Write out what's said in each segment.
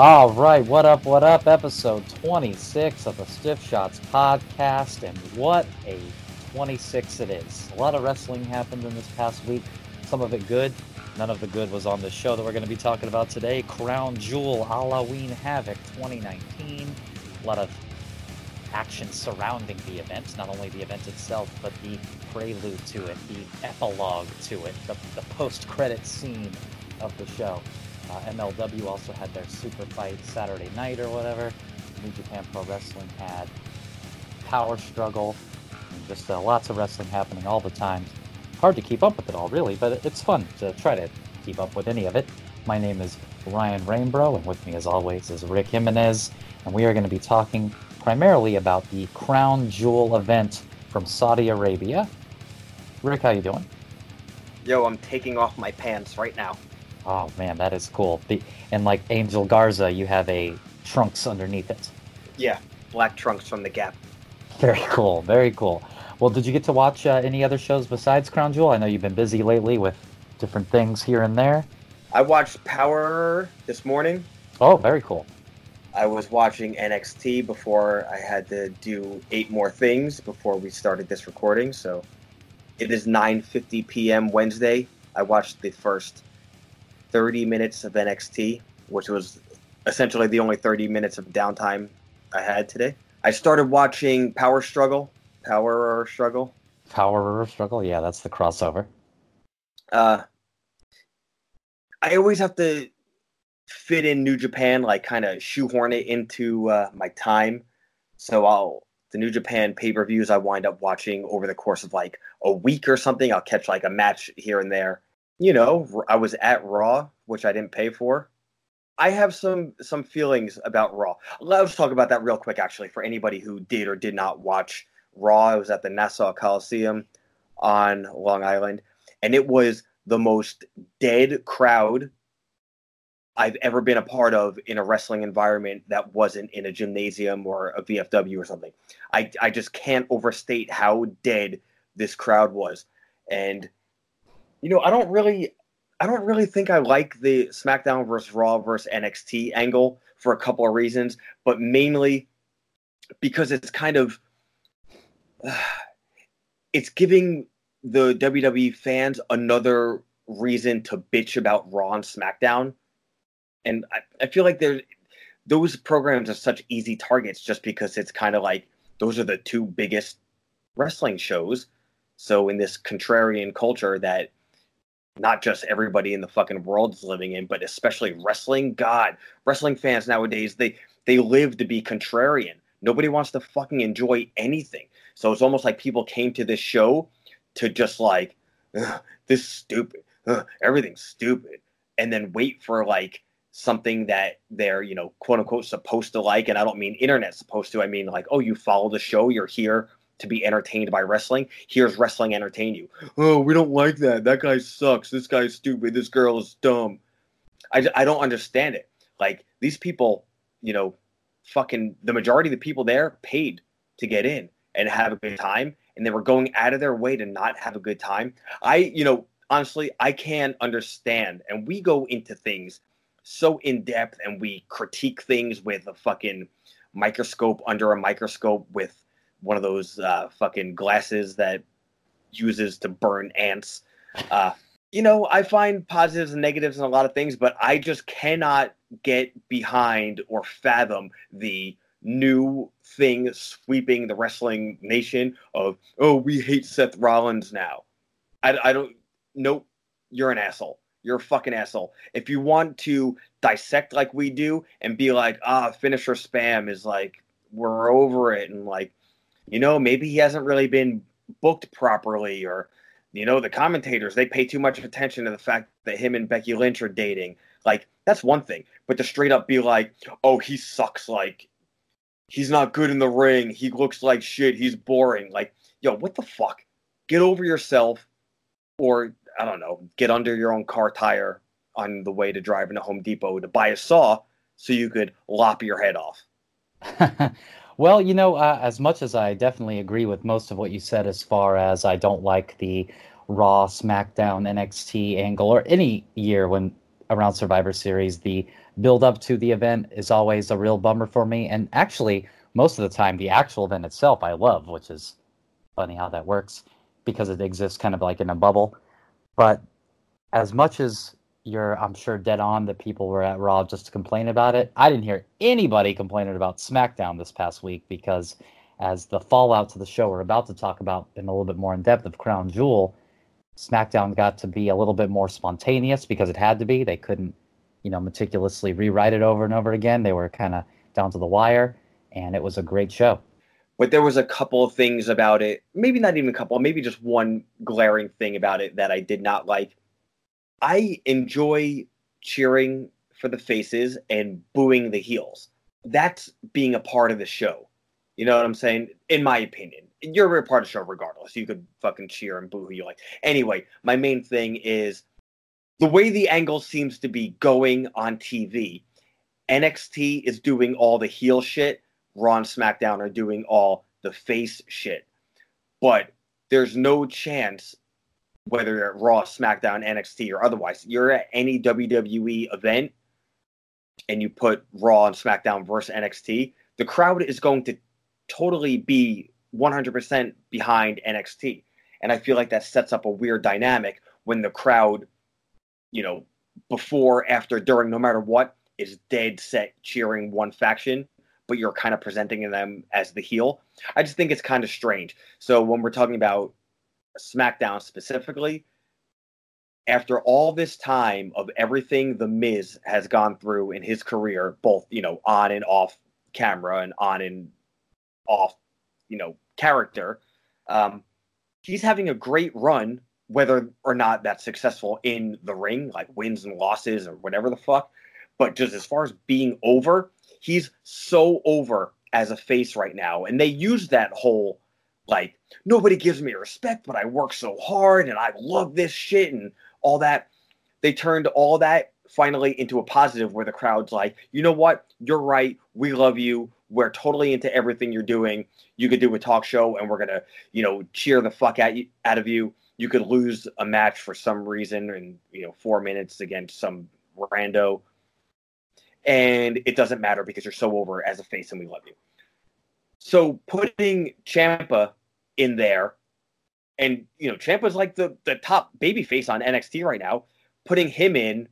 All right, what up, what up? Episode 26 of the Stiff Shots podcast, and what a 26 it is. A lot of wrestling happened in this past week, some of it good. None of the good was on the show that we're going to be talking about today. Crown Jewel Halloween Havoc 2019. A lot of action surrounding the event, not only the event itself, but the prelude to it, the epilogue to it, the, the post credit scene of the show. Uh, MLW also had their super fight Saturday night or whatever. New Japan Pro Wrestling had Power Struggle. Just uh, lots of wrestling happening all the time. Hard to keep up with it all, really, but it's fun to try to keep up with any of it. My name is Ryan Rainbow, and with me, as always, is Rick Jimenez, and we are going to be talking primarily about the Crown Jewel event from Saudi Arabia. Rick, how you doing? Yo, I'm taking off my pants right now. Oh man, that is cool. The, and like Angel Garza, you have a trunks underneath it. Yeah, black trunks from the Gap. Very cool. Very cool. Well, did you get to watch uh, any other shows besides Crown Jewel? I know you've been busy lately with different things here and there. I watched Power this morning. Oh, very cool. I was watching NXT before I had to do eight more things before we started this recording. So it is 9:50 p.m. Wednesday. I watched the first 30 minutes of NXT, which was essentially the only 30 minutes of downtime I had today. I started watching Power Struggle. Power Struggle. Power Struggle. Yeah, that's the crossover. Uh, I always have to fit in New Japan, like kind of shoehorn it into uh, my time. So I'll the New Japan pay per views I wind up watching over the course of like a week or something. I'll catch like a match here and there you know, I was at Raw, which I didn't pay for. I have some some feelings about Raw. Let's talk about that real quick, actually, for anybody who did or did not watch Raw. I was at the Nassau Coliseum on Long Island, and it was the most dead crowd I've ever been a part of in a wrestling environment that wasn't in a gymnasium or a VFW or something. I, I just can't overstate how dead this crowd was. And you know, I don't really, I don't really think I like the SmackDown versus Raw versus NXT angle for a couple of reasons, but mainly because it's kind of, uh, it's giving the WWE fans another reason to bitch about Raw and SmackDown, and I, I feel like there's those programs are such easy targets just because it's kind of like those are the two biggest wrestling shows. So in this contrarian culture that not just everybody in the fucking world is living in, but especially wrestling. God, wrestling fans nowadays they they live to be contrarian. Nobody wants to fucking enjoy anything. So it's almost like people came to this show to just like this stupid, everything's stupid, and then wait for like something that they're you know quote unquote supposed to like. And I don't mean internet supposed to. I mean like oh you follow the show, you're here to be entertained by wrestling. Here's wrestling entertain you. Oh, we don't like that. That guy sucks. This guy's stupid. This girl is dumb. I, I don't understand it. Like these people, you know, fucking the majority of the people there paid to get in and have a good mm. time, and they were going out of their way to not have a good time. I, you know, honestly, I can understand, and we go into things so in depth, and we critique things with a fucking microscope under a microscope with one of those uh, fucking glasses that uses to burn ants. Uh, you know, I find positives and negatives in a lot of things, but I just cannot get behind or fathom the new thing sweeping the wrestling nation of, oh, we hate Seth Rollins now. I, I don't, nope, you're an asshole. You're a fucking asshole. If you want to dissect like we do and be like, ah, finisher spam is like, we're over it and like, you know, maybe he hasn't really been booked properly or you know, the commentators they pay too much attention to the fact that him and Becky Lynch are dating. Like that's one thing, but to straight up be like, "Oh, he sucks like he's not good in the ring. He looks like shit. He's boring." Like, yo, what the fuck? Get over yourself or I don't know, get under your own car tire on the way to driving to Home Depot to buy a saw so you could lop your head off. Well, you know, uh, as much as I definitely agree with most of what you said, as far as I don't like the Raw, SmackDown, NXT angle, or any year when around Survivor Series. The build up to the event is always a real bummer for me. And actually, most of the time, the actual event itself I love, which is funny how that works because it exists kind of like in a bubble. But as much as you're, I'm sure, dead on that people were at Raw just to complain about it, I didn't hear anybody complaining about SmackDown this past week because as the fallout to the show we're about to talk about in a little bit more in depth of Crown Jewel, SmackDown got to be a little bit more spontaneous because it had to be. They couldn't, you know, meticulously rewrite it over and over again. They were kind of down to the wire, and it was a great show. But there was a couple of things about it, maybe not even a couple, maybe just one glaring thing about it that I did not like. I enjoy cheering for the faces and booing the heels. That's being a part of the show. You know what I'm saying? In my opinion you're a part of the show regardless. You could fucking cheer and boo who you like. Anyway, my main thing is the way the angle seems to be going on TV. NXT is doing all the heel shit. Raw and SmackDown are doing all the face shit. But there's no chance, whether at Raw, SmackDown, NXT, or otherwise, you're at any WWE event and you put Raw and SmackDown versus NXT, the crowd is going to totally be 100% behind NXT. And I feel like that sets up a weird dynamic when the crowd, you know, before, after, during, no matter what, is dead set cheering one faction, but you're kind of presenting them as the heel. I just think it's kind of strange. So when we're talking about SmackDown specifically, after all this time of everything the Miz has gone through in his career, both, you know, on and off camera and on and off you know character. Um, he's having a great run, whether or not that's successful in the ring, like wins and losses or whatever the fuck. But just as far as being over, he's so over as a face right now, and they use that whole like nobody gives me respect, but I work so hard and I love this shit and all that. They turned all that finally into a positive where the crowd's like, you know what? You're right. We love you. We're totally into everything you're doing. You could do a talk show and we're gonna, you know, cheer the fuck out, you, out of you. You could lose a match for some reason in, you know, four minutes against some rando. And it doesn't matter because you're so over as a face and we love you. So putting Ciampa in there, and you know, Ciampa's like the the top baby face on NXT right now. Putting him in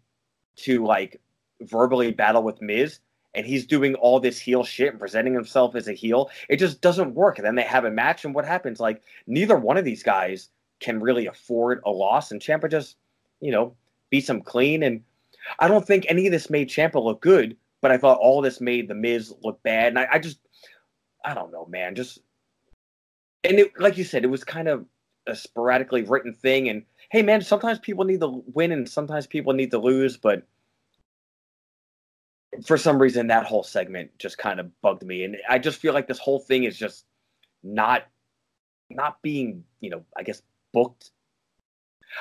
to like verbally battle with Miz and he's doing all this heel shit and presenting himself as a heel, it just doesn't work. And then they have a match, and what happens? Like neither one of these guys can really afford a loss, and Ciampa just, you know, beats him clean. And I don't think any of this made Ciampa look good, but I thought all this made the Miz look bad. And I, I just, I don't know, man, just, and it, like you said, it was kind of a sporadically written thing. And hey, man, sometimes people need to win, and sometimes people need to lose, but for some reason that whole segment just kind of bugged me. And i just feel like this whole thing is just not not being you know i guess booked.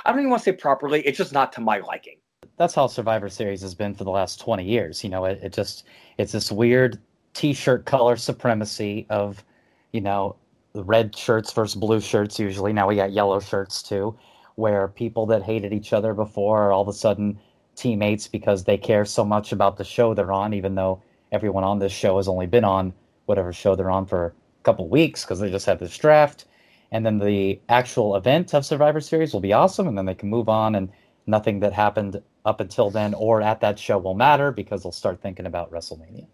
I don't even want to say properly. It's just not to my liking. That's how survivor series has been for the last 20 years. You know it, it just it's this weird t-shirt color supremacy of you know red shirts versus blue shirts usually now we got yellow shirts too where people that hated each other before are all of a sudden teammates because they care so much about the show they're on, even though everyone on this show has only been on whatever show they're on for a couple weeks because they just had this draft. And then the actual event of Survivor Series will be awesome, and then they can move on, and nothing that happened up until then or at that show will matter because they'll start thinking about WrestleMania.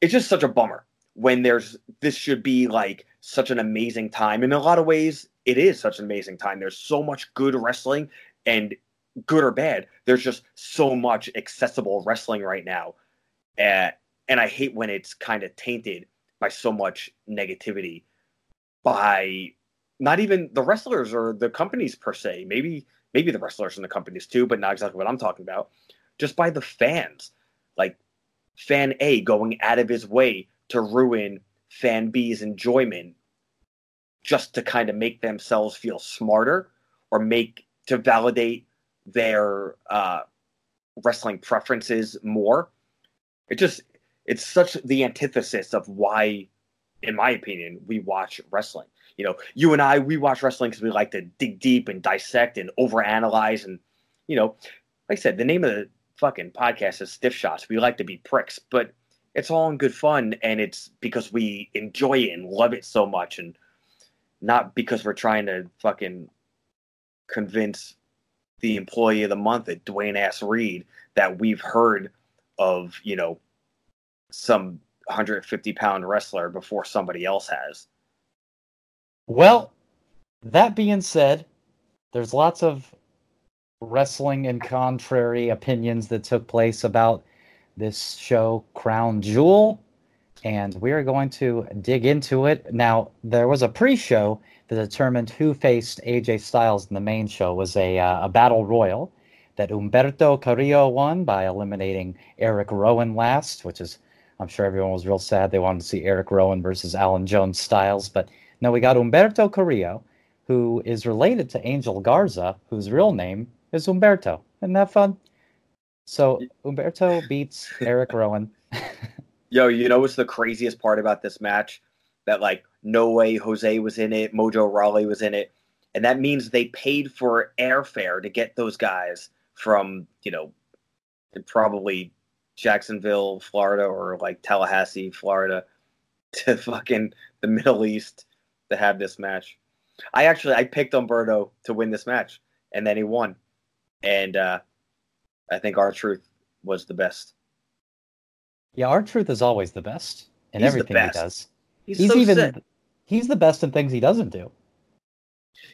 It's just such a bummer when there's this should be like such an amazing time. In a lot of ways, it is such an amazing time. There's so much good wrestling, and good or bad, there's just so much accessible wrestling right now. Uh, and I hate when it's kind of tainted by so much negativity by not even the wrestlers or the companies per se. Maybe maybe the wrestlers and the companies too, but not exactly what I'm talking about. Just by the fans. Like fan A going out of his way to ruin fan B's enjoyment just to kind of make themselves feel smarter or make to validate their uh, wrestling preferences more. It just it's such the antithesis of why, in my opinion, we watch wrestling. You know, you and I we watch wrestling because we like to dig deep and dissect and overanalyze and you know, like I said, the name of the fucking podcast is stiff shots. We like to be pricks, but it's all in good fun, and it's because we enjoy it and love it so much, and not because we're trying to fucking convince the employee of the month at Duane Ass Reade that we've heard of, you know, some 150 pound wrestler before somebody else has. Well, that being said, there's lots of wrestling and contrary opinions that took place about this show, Crown Jewel, and we are going to dig into it. Now, there was a pre show that determined who faced AJ Styles in the main show, it was a, uh, a battle royal that Umberto Carrillo won by eliminating Eric Rowan last, which is, I'm sure everyone was real sad. They wanted to see Eric Rowan versus Alan Jones Styles. But no, we got Umberto Carrillo, who is related to Angel Garza, whose real name is Umberto. Isn't that fun? So Umberto beats Eric Rowan. Yo, you know what's the craziest part about this match? That like no way Jose was in it, Mojo Rawley was in it, and that means they paid for airfare to get those guys from you know probably Jacksonville, Florida, or like Tallahassee, Florida, to fucking the Middle East to have this match. I actually I picked Umberto to win this match, and then he won, and uh, I think R-Truth was the best. Yeah, R-Truth is always the best in He's everything he does. He's, He's so even sick. he's the best in things he doesn't do.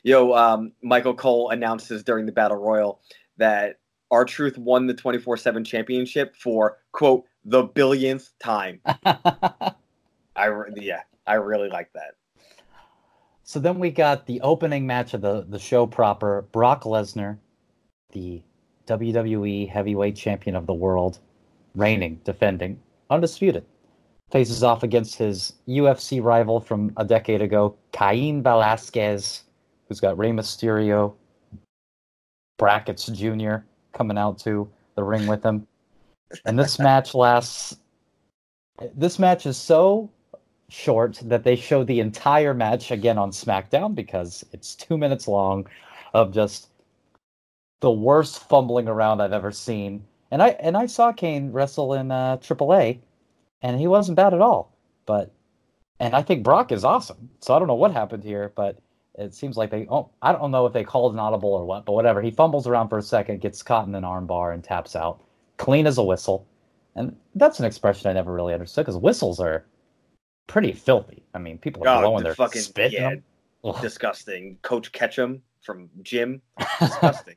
Yo, um, Michael Cole announces during the Battle Royal that R-Truth won the 24 7 championship for, quote, the billionth time. I re- Yeah, I really like that. so then we got the opening match of the, the show proper Brock Lesnar, the WWE heavyweight champion of the world, reigning, defending, undisputed, faces off against his UFC rival from a decade ago, Cain Velasquez, who's got Rey Mysterio, Brackets Jr. coming out to the ring with him. And this match lasts. This match is so short that they show the entire match again on SmackDown because it's two minutes long of just the worst fumbling around I've ever seen. And I and I saw Cain wrestle in uh, AAA, and he wasn't bad at all. But and I think Brock is awesome. So I don't know what happened here, but it seems like they. Oh, I don't know if they called an audible or what, but whatever. He fumbles around for a second, gets caught in an armbar, and taps out, clean as a whistle. And that's an expression I never really understood because whistles are pretty filthy. I mean, people are Oh, blowing their fucking- spit. yeah. Disgusting. Coach Ketchum from Jim. Disgusting.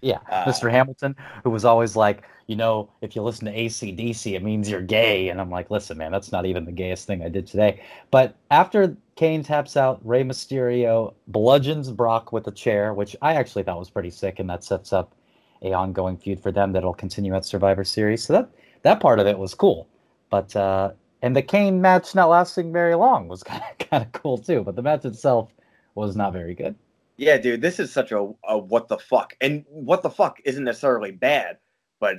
Yeah, Uh, Mr. Hamilton, who was always like, you know, if you listen to ACDC, it means you're gay. And I'm like, listen, man, that's not even the gayest thing I did today. But after Cain taps out, Rey Mysterio bludgeons Brock with a chair, which I actually thought was pretty sick, and that sets up a ongoing feud for them that'll continue at Survivor Series. So that that part of it was cool. But uh, and the Cain match not lasting very long was kind of kind of cool too. But the match itself was not very good. Yeah, dude, this is such a, a what the fuck. And what the fuck isn't necessarily bad, but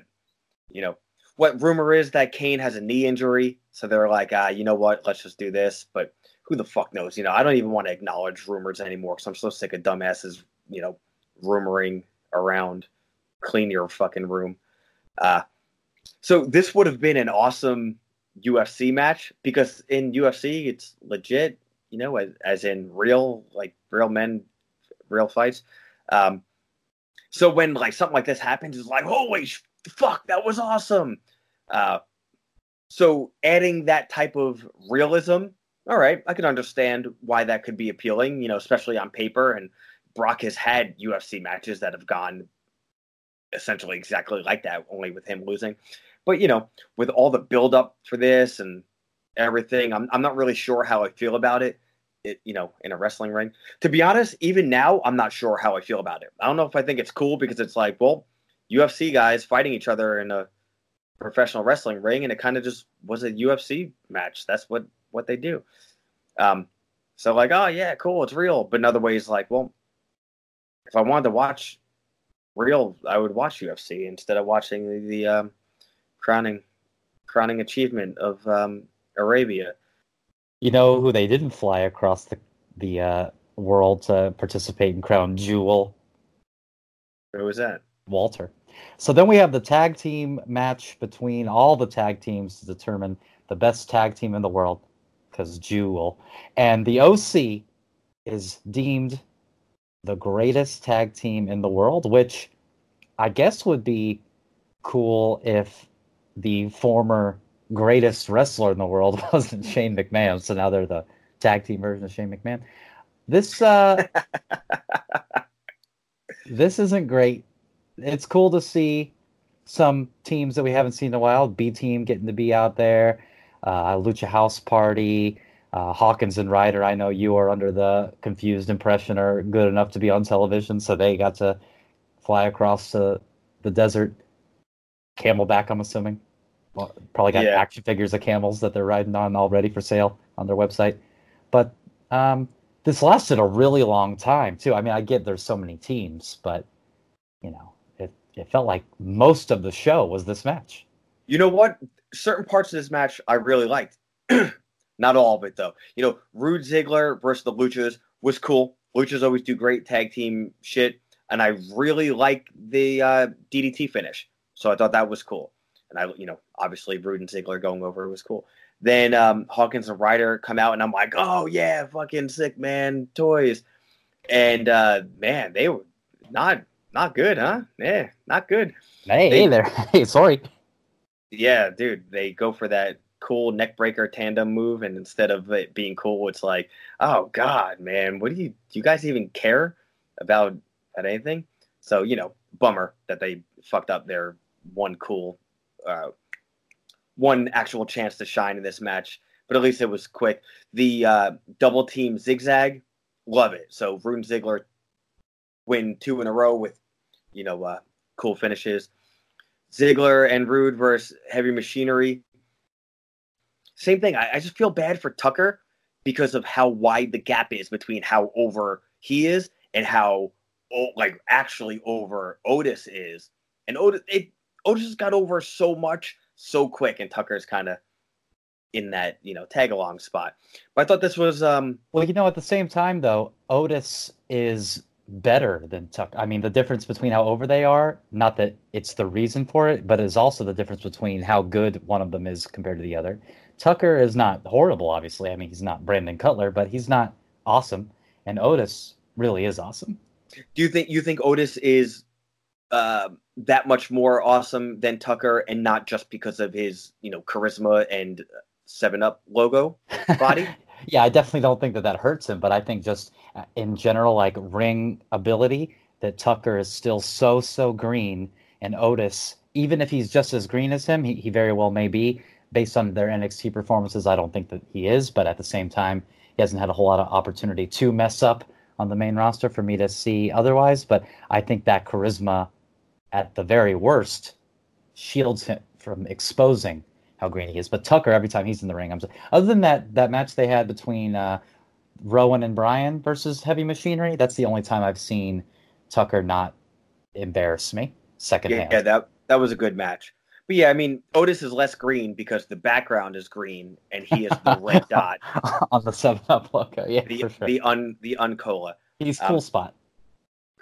you know, what rumor is that Cain has a knee injury, so they're like, ah, you know what, let's just do this. But who the fuck knows? You know, I don't even want to acknowledge rumors anymore because I'm so sick of dumbasses, you know, rumoring around. Clean your fucking room. Uh, so this would have been an awesome UFC match because in UFC it's legit, you know, as, as in real, like real men real fights. Um, so when like something like this happens, it's like, holy fuck, that was awesome. Uh, so adding that type of realism, all right, I can understand why that could be appealing, you know, especially on paper. And Brock has had UFC matches that have gone essentially exactly like that, only with him losing. But you know, with all the build up for this and everything, I'm I'm not really sure how I feel about it. It you know, in a wrestling ring to be honest, even now, I'm not sure how I feel about it. I don't know if I think it's cool because it's like, well, UFC guys fighting each other in a professional wrestling ring, and it kind of just was a UFC match. That's what what they do. Um, so like, oh yeah, cool, it's real. But in other ways, like, well, if I wanted to watch real, I would watch UFC instead of watching the, the um, crowning crowning achievement of um, Arabia. You know who they didn't fly across the the uh, world to participate in Crown Jewel? Who was that? Walter. So then we have the tag team match between all the tag teams to determine the best tag team in the world, because Jewel. And the OC is deemed the greatest tag team in the world, which I guess would be cool if the former greatest wrestler in the world wasn't Shane McMahon. So now they're the tag team version of Shane McMahon. This uh this isn't great. It's cool to see some teams that we haven't seen in a while. B team getting to be out there. Uh, Lucha House Party, uh, Hawkins and Ryder. I know you are under the confused impression are good enough to be on television, so they got to fly across the the desert. Camelback, I'm assuming. Probably got Yeah. action figures of camels that they're riding on already for sale on their website. But um, this lasted a really long time too. I mean, I get there's so many teams, but you know, it it felt like most of the show was this match. You know what? Certain parts of this match I really liked. Not all of it though. You know, Roode Ziggler versus the Luchas was cool. Luchas always do great tag team shit, and I really like the uh, DDT finish. So I thought that was cool. And I, you know, obviously Roode and Ziggler going over was cool. Then um, Hawkins and Ryder come out, and I'm like, oh yeah, fucking sick man toys. And uh, man, they were not not good, huh? Yeah, not good. Hey, They- hey there. Hey, sorry. Yeah, dude, they go for that cool neck breaker tandem move, and instead of it being cool, it's like, oh god, man, what do you do? You guys even care about about anything? So you know, bummer that they fucked up their one cool, uh, one actual chance to shine in this match. But at least it was quick. The uh, double team zigzag, love it. So Roode Ziggler win two in a row with, you know, uh, cool finishes. Ziggler and Roode versus Heavy Machinery. Same thing. I, I just feel bad for Tucker because of how wide the gap is between how over he is and how oh, like actually over Otis is. And Otis, it, Otis got over so much so quick, and Tucker's kind of in that you know tag along spot. But I thought this was um Well, you know, at the same time, though, Otis is better than Tuck. I mean, the difference between how over they are, not that it's the reason for it, but is also the difference between how good one of them is compared to the other. Tucker is not horrible, obviously. I mean, he's not Brandon Cutler, but he's not awesome. And Otis really is awesome. do you think you think Otis is uh, that much more awesome than Tucker, and not just because of his you know charisma and Seven Up logo body? yeah, I definitely don't think that that hurts him, but I think just uh, in general, like ring ability, that Tucker is still so so green, and Otis, even if he's just as green as him, he, he very well may be. Based on their NXT performances, I don't think that he is, but at the same time, he hasn't had a whole lot of opportunity to mess up on the main roster for me to see otherwise. But I think that charisma, at the very worst, shields him from exposing how green he is. But Tucker, every time he's in the ring, I'm. So, other than that, that match they had between uh, Rowan and Bryan versus Heavy Machinery, that's the only time I've seen Tucker not embarrass me yeah, secondhand. yeah, that that was a good match. But yeah, I mean Otis is less green because the background is green and he is the red dot, on the Seven Up logo. Yeah, the for sure. the un the uncola. he's um, cool spot.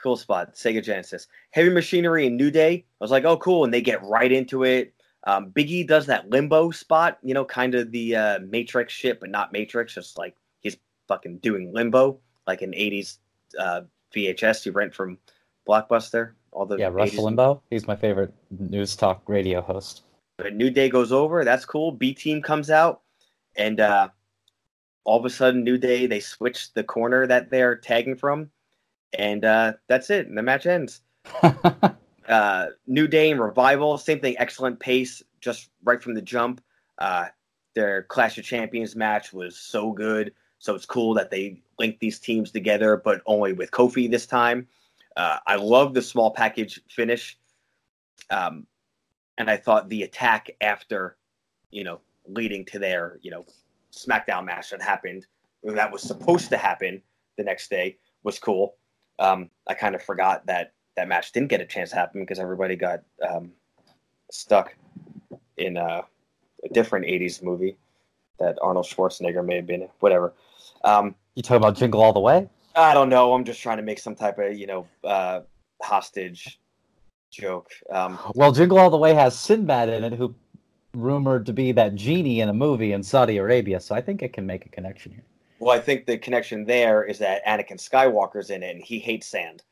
Cool spot, Sega Genesis. Heavy Machinery and New Day. I was like, oh, cool, and they get right into it. Um, Biggie does that limbo spot, you know, kind of the uh, Matrix shit, but not Matrix. Just like he's fucking doing limbo, like an '80s uh, VHS you rent from Blockbuster. All the Yeah, Rush 80s. Limbaugh. He's my favorite news talk radio host. But New Day goes over. That's cool. B Team comes out, and uh, all of a sudden, New Day they switch the corner that they're tagging from, and uh, that's it. And the match ends. uh, New Day and Revival, same thing, excellent pace, just right from the jump. Uh, their Clash of Champions match was so good. So it's cool that they linked these teams together, but only with Kofi this time. Uh, I love the small package finish. Um, and I thought the attack after, you know, leading to their, you know, SmackDown match that happened, that was supposed to happen the next day, was cool. Um, I kind of forgot that that match didn't get a chance to happen because everybody got um, stuck in uh, a different 80s movie that Arnold Schwarzenegger may have been in. Whatever. Um, you talking about Jingle All the Way? I don't know. I'm just trying to make some type of, you know, uh, hostage joke. Um, Well, Jingle All the Way has Sinbad in it, who rumored to be that genie in a movie in Saudi Arabia. So I think it can make a connection here. Well, I think the connection there is that Anakin Skywalker's in it, and he hates sand.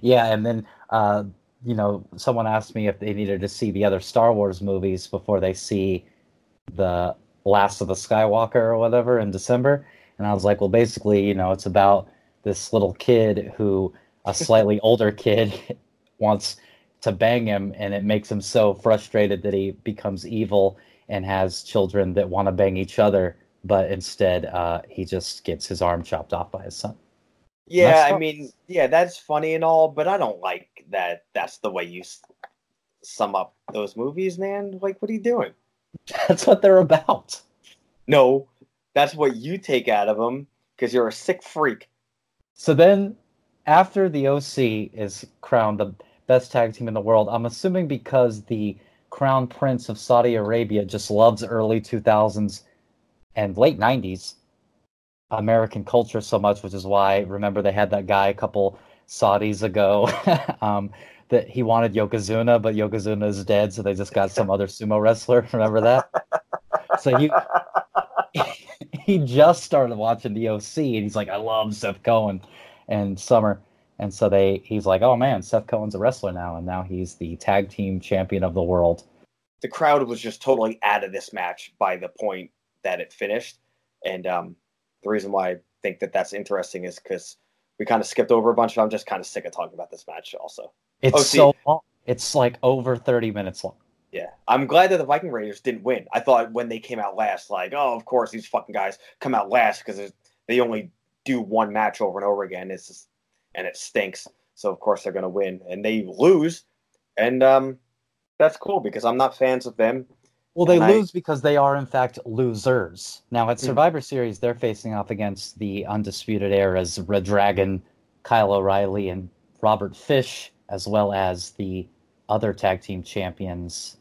Yeah, and then uh, you know, someone asked me if they needed to see the other Star Wars movies before they see the Last of the Skywalker or whatever in December, and I was like, well, basically, you know, it's about this little kid who a slightly older kid wants to bang him, and it makes him so frustrated that he becomes evil and has children that want to bang each other, but instead, uh, he just gets his arm chopped off by his son. Yeah, I mean, yeah, that's funny and all, but I don't like that. That's the way you sum up those movies, man. Like, what are you doing? That's what they're about. No, that's what you take out of them because you're a sick freak. So then, after the OC is crowned the best tag team in the world, I'm assuming because the crown prince of Saudi Arabia just loves early 2000s and late 90s American culture so much, which is why remember they had that guy a couple Saudis ago um, that he wanted Yokozuna, but Yokozuna is dead, so they just got some other sumo wrestler. Remember that? So he he just started watching the OC, and he's like, I love Seth Cohen and Summer. And so they he's like, oh man, Seth Cohen's a wrestler now, and now he's the tag team champion of the world. the crowd was just totally out of this match by the point that it finished. And um, the reason why I think that that's interesting is because we kind of skipped over a bunch. But I'm just kind of sick of talking about this match. Also, It's Oh, so long. It's like over 30 minutes long. yeah, I'm glad that the Viking Raiders didn't win. I thought when they came out last, like, oh, of course these fucking guys come out last because they only do one match over and over again. It's just, and it stinks. So of course they're gonna win, and they lose, and um, that's cool because I'm not fans of them. Well, they And I- lose because they are in fact losers. Now at Hmm. Survivor Series, they're facing off against the undisputed eras Red Dragon, Kyle O'Reilly, and Robert Fish, as well as the other tag team champions,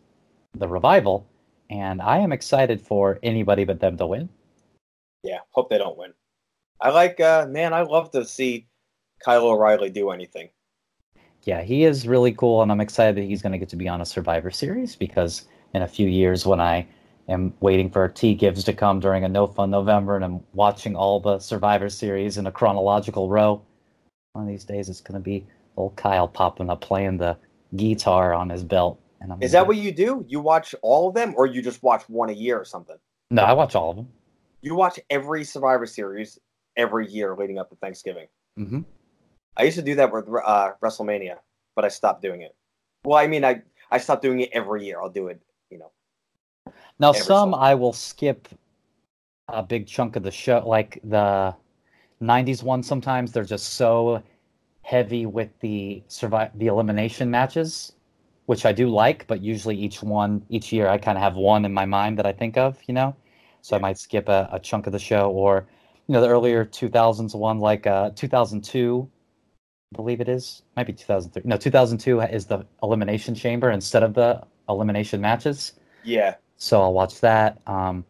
the Revival. And I am excited for anybody but them to win. Yeah, hope they don't win. I like, uh, man, I love to see Kyle O'Reilly do anything. Yeah, he is really cool, and I'm excited that he's going to get to be on a Survivor Series because in a few years, when I am waiting for T Gibbs to come during a No Fun November and I'm watching all the Survivor Series in a chronological row, one of these days it's going to be old Kyle popping up playing the guitar on his belt. And I'm Is that what you do? You watch all of them, or you just watch one a year or something? No, I watch all of them. You watch every Survivor Series every year leading up to Thanksgiving. hmm I used to do that with uh, WrestleMania, but I stopped doing it. Well, I mean, I I stopped doing it every year. I'll do it. Now, some. I will skip a big chunk of the show, like the '90s one. Sometimes they're just so heavy with the survive the elimination matches, which I do like. But usually, each one each year, I kind of have one in my mind that I think of, you know. So I might skip a, a chunk of the show, or you know, the earlier 2000s one, like uh, 2002. I believe it is. Might be 2003. No, 2002 is the elimination chamber instead of the elimination matches Yeah, so I'll watch that. Um,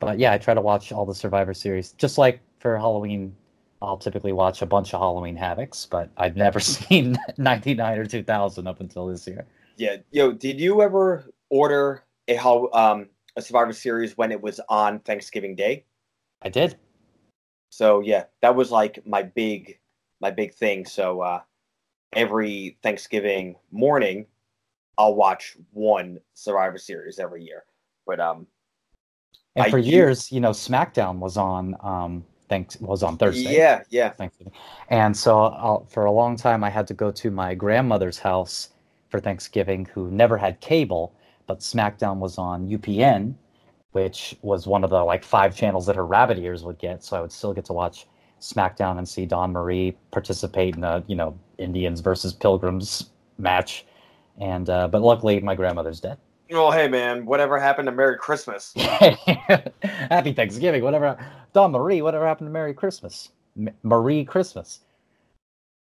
but yeah, I try to watch all the Survivor series. Just like for Halloween, I'll typically watch a bunch of Halloween Havocs, but I've never seen 99 or 2000 up until this year. yeah. Yo, did you ever order a how um a Survivor Series when it was on Thanksgiving Day? I did. So yeah, that was like my big my big thing. So uh every Thanksgiving morning I'll watch one Survivor Series every year. But um And I for do- years, you know, SmackDown was on um thanks was on Thursday. yeah, yeah. Thanksgiving. And so I'll, for a long time, I had to go to my grandmother's house for Thanksgiving, who never had cable, but SmackDown was on UPN, which was one of the like five channels that her rabbit ears would get. So I would still get to watch SmackDown and see Dawn Marie participate in a you know Indians versus Pilgrims match. And uh, but luckily, my grandmother's dead. Well, hey man, whatever happened to Merry Christmas? Happy Thanksgiving. Whatever. Dawn Marie, whatever happened to Merry Christmas? M- Marie Christmas.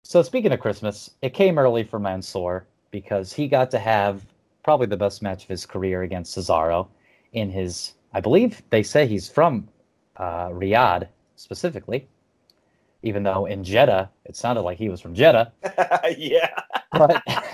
So speaking of Christmas, it came early for Mansoor because he got to have probably the best match of his career against Cesaro in his, I believe they say he's from uh, Riyadh specifically, even though in Jeddah it sounded like he was from Jeddah. yeah. But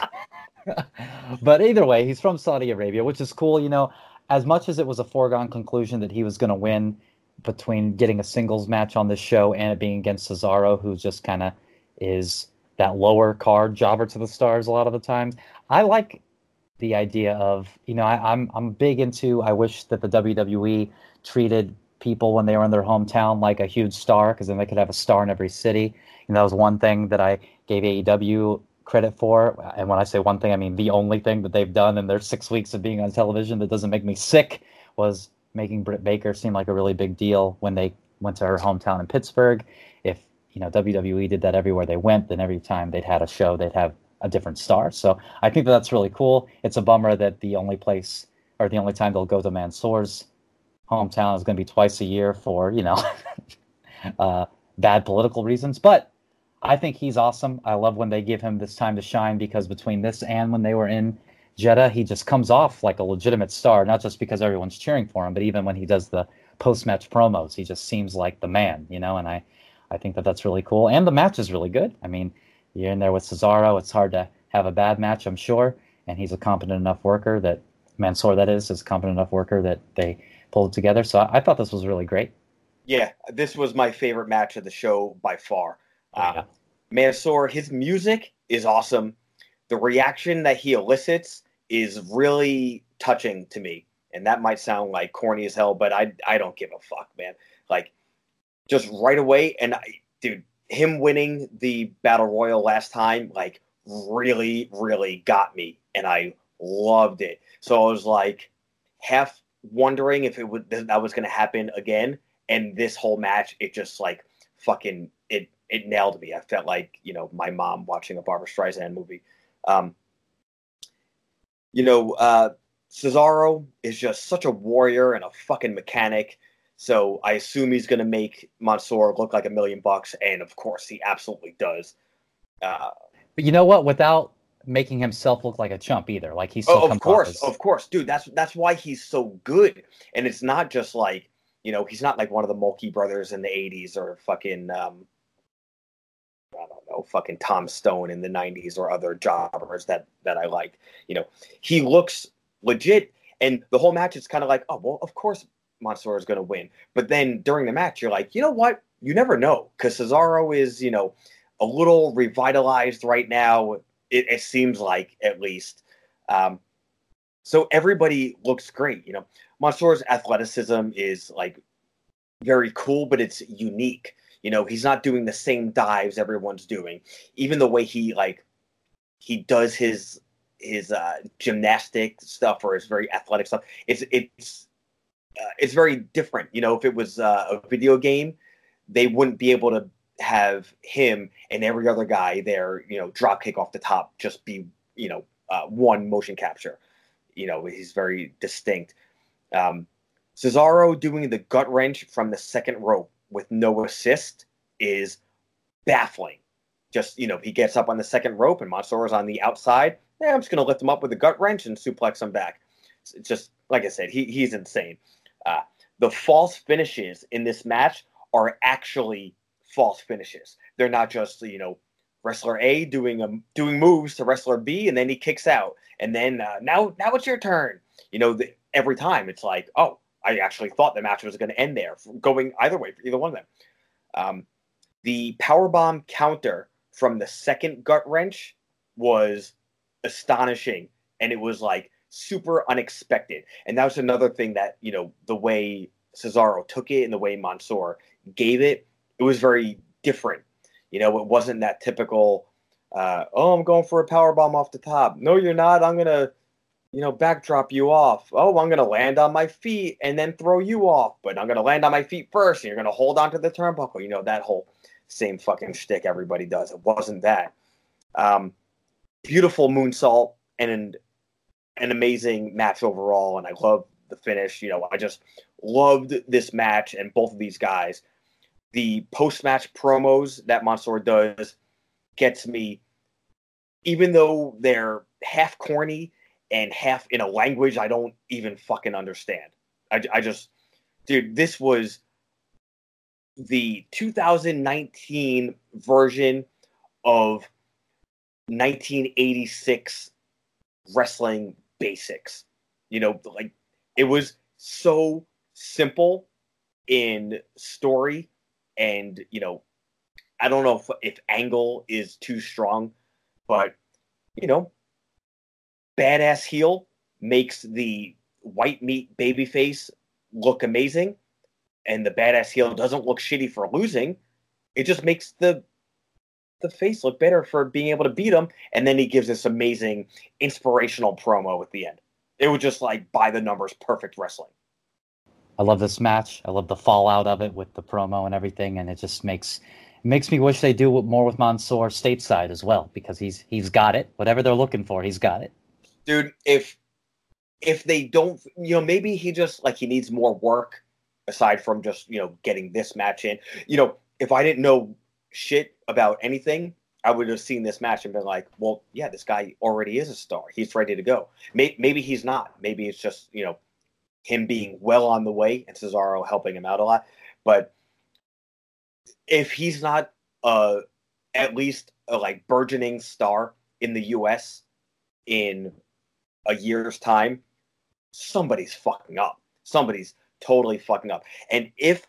but either way, he's from Saudi Arabia, which is cool. You know, as much as it was a foregone conclusion that he was going to win between getting a singles match on this show and it being against Cesaro, who just kind of is that lower card jobber to the stars a lot of the times. I like the idea of you know I, I'm I'm big into. I wish that the WWE treated people when they were in their hometown like a huge star because then they could have a star in every city. And that was one thing that I gave AEW credit for. And when I say one thing, I mean the only thing that they've done in their six weeks of being on television that doesn't make me sick was making Britt Baker seem like a really big deal when they went to her hometown in Pittsburgh. If you know WWE did that everywhere they went, then every time they'd had a show, they'd have a different star. So I think that that's really cool. It's a bummer that the only place or the only time they'll go to Mansoor's hometown is going to be twice a year for you know uh, bad political reasons. But I think he's awesome. I love when they give him this time to shine because between this and when they were in Jeddah, he just comes off like a legitimate star, not just because everyone's cheering for him, but even when he does the post-match promos, he just seems like the man, you know. And I, I think that that's really cool. And the match is really good. I mean, you're in there with Cesaro. It's hard to have a bad match, I'm sure. And he's a competent enough worker that Mansoor, that is, is a competent enough worker that they pulled it together. So I, I thought this was really great. Yeah, this was my favorite match of the show by far. Uh, yeah. Mansoor, his music is awesome. The reaction that he elicits is really touching to me. And that might sound like corny as hell, but I I don't give a fuck, man. Like just right away and I, dude, him winning the battle royal last time like really really got me and I loved it. So I was like half wondering if it would that was going to happen again and this whole match it just like fucking it nailed me. I felt like you know my mom watching a Barbra Streisand movie. Um, you know, uh, Cesaro is just such a warrior and a fucking mechanic. So I assume he's going to make Mansoor look like a million bucks, and of course he absolutely does. Uh, but you know what? Without making himself look like a chump either, like he's oh, of course, as... of course, dude. That's that's why he's so good, and it's not just like you know he's not like one of the Mulkey brothers in the '80s or fucking um, I don't know, fucking Tom Stone in the '90s or other jobbers that that I like. You know, he looks legit, and the whole match is kind of like, oh well, of course Mansoor is going to win. But then during the match, you're like, you know what? You never know because Cesaro is, you know, a little revitalized right now. It, it seems like at least. Um, so everybody looks great. You know, Mansoor's athleticism is like very cool, but it's unique. You know, he's not doing the same dives everyone's doing. Even the way he like he does his his uh, gymnastic stuff or his very athletic stuff. It's it's uh, it's very different. You know, if it was uh, a video game, they wouldn't be able to have him and every other guy there. You know, drop kick off the top, just be you know uh, one motion capture. You know, he's very distinct. Um, Cesaro doing the gut wrench from the second rope with no assist is baffling. Just, you know, he gets up on the second rope and is on the outside. Yeah, I'm just going to lift him up with a gut wrench and suplex him back. It's just, like I said, he, he's insane. Uh, the false finishes in this match are actually false finishes. They're not just, you know, wrestler A doing a, doing moves to wrestler B and then he kicks out. And then uh, now now it's your turn. You know, the, every time it's like, oh, I actually thought the match was going to end there, going either way for either one of them. Um, the power bomb counter from the second gut wrench was astonishing, and it was like super unexpected. And that was another thing that you know the way Cesaro took it and the way Mansoor gave it, it was very different. You know, it wasn't that typical. Uh, oh, I'm going for a power bomb off the top. No, you're not. I'm gonna you know, backdrop you off. Oh, I'm going to land on my feet and then throw you off, but I'm going to land on my feet first and you're going to hold onto the turnbuckle. You know, that whole same fucking shtick everybody does. It wasn't that. Um, beautiful moonsault and an, an amazing match overall. And I love the finish. You know, I just loved this match and both of these guys. The post match promos that Mansoor does gets me, even though they're half corny and half in a language I don't even fucking understand. I, I just, dude, this was the 2019 version of 1986 wrestling basics. You know, like it was so simple in story and you know i don't know if, if angle is too strong but you know badass heel makes the white meat baby face look amazing and the badass heel doesn't look shitty for losing it just makes the the face look better for being able to beat him and then he gives this amazing inspirational promo at the end it was just like by the numbers perfect wrestling I love this match. I love the fallout of it with the promo and everything, and it just makes it makes me wish they do more with Mansoor stateside as well because he's he's got it. Whatever they're looking for, he's got it. Dude, if if they don't, you know, maybe he just like he needs more work aside from just you know getting this match in. You know, if I didn't know shit about anything, I would have seen this match and been like, well, yeah, this guy already is a star. He's ready to go. Maybe maybe he's not. Maybe it's just you know him being well on the way and Cesaro helping him out a lot. But if he's not uh, at least a like burgeoning star in the US in a year's time, somebody's fucking up. Somebody's totally fucking up. And if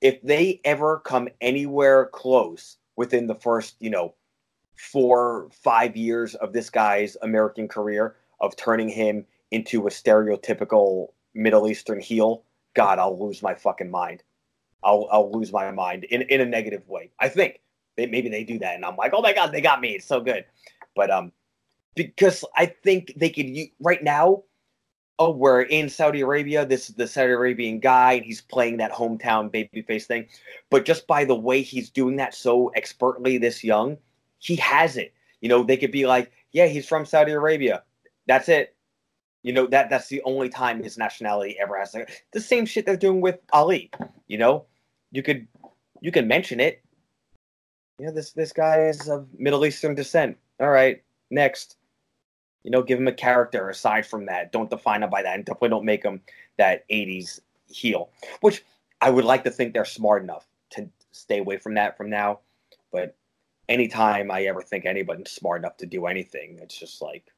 if they ever come anywhere close within the first, you know, four, five years of this guy's American career of turning him into a stereotypical Middle Eastern heel, God, I'll lose my fucking mind. I'll I'll lose my mind in in a negative way. I think they, maybe they do that, and I'm like, oh my god, they got me. It's so good, but um, because I think they could right now. Oh, we're in Saudi Arabia. This is the Saudi Arabian guy, and he's playing that hometown babyface thing. But just by the way he's doing that so expertly this young, he has it. You know, they could be like, yeah, he's from Saudi Arabia. That's it. You know that that's the only time his nationality ever has to. The same shit they're doing with Ali. You know, you could you can mention it. Yeah, this this guy is of Middle Eastern descent. All right, next. You know, give him a character aside from that. Don't define him by that, and definitely don't make him that '80s heel. Which I would like to think they're smart enough to stay away from that from now. But anytime I ever think anybody's smart enough to do anything, it's just like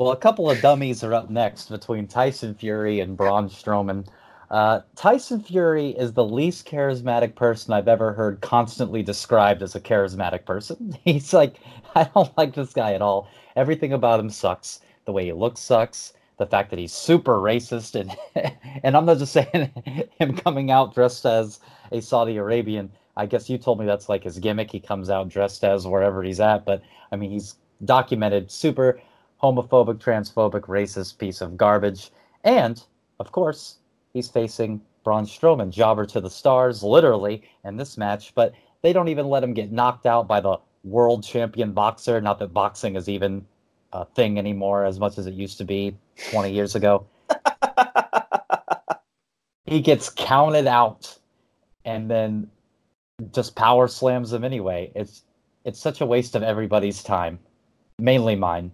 well, a couple of dummies are up next between Tyson Fury and Braun Strowman. Uh, Tyson Fury is the least charismatic person I've ever heard constantly described as a charismatic person. He's like, I don't like this guy at all. Everything about him sucks. The way he looks sucks. The fact that he's super racist and and I'm not just saying him coming out dressed as a Saudi Arabian. I guess you told me that's like his gimmick. He comes out dressed as wherever he's at, but I mean he's documented super homophobic, transphobic, racist piece of garbage. And, of course, he's facing Braun Strowman, jobber to the stars, literally, in this match. But they don't even let him get knocked out by the world champion boxer. Not that boxing is even a thing anymore as much as it used to be 20 years ago. he gets counted out and then just power slams him anyway. It's it's such a waste of everybody's time, mainly mine.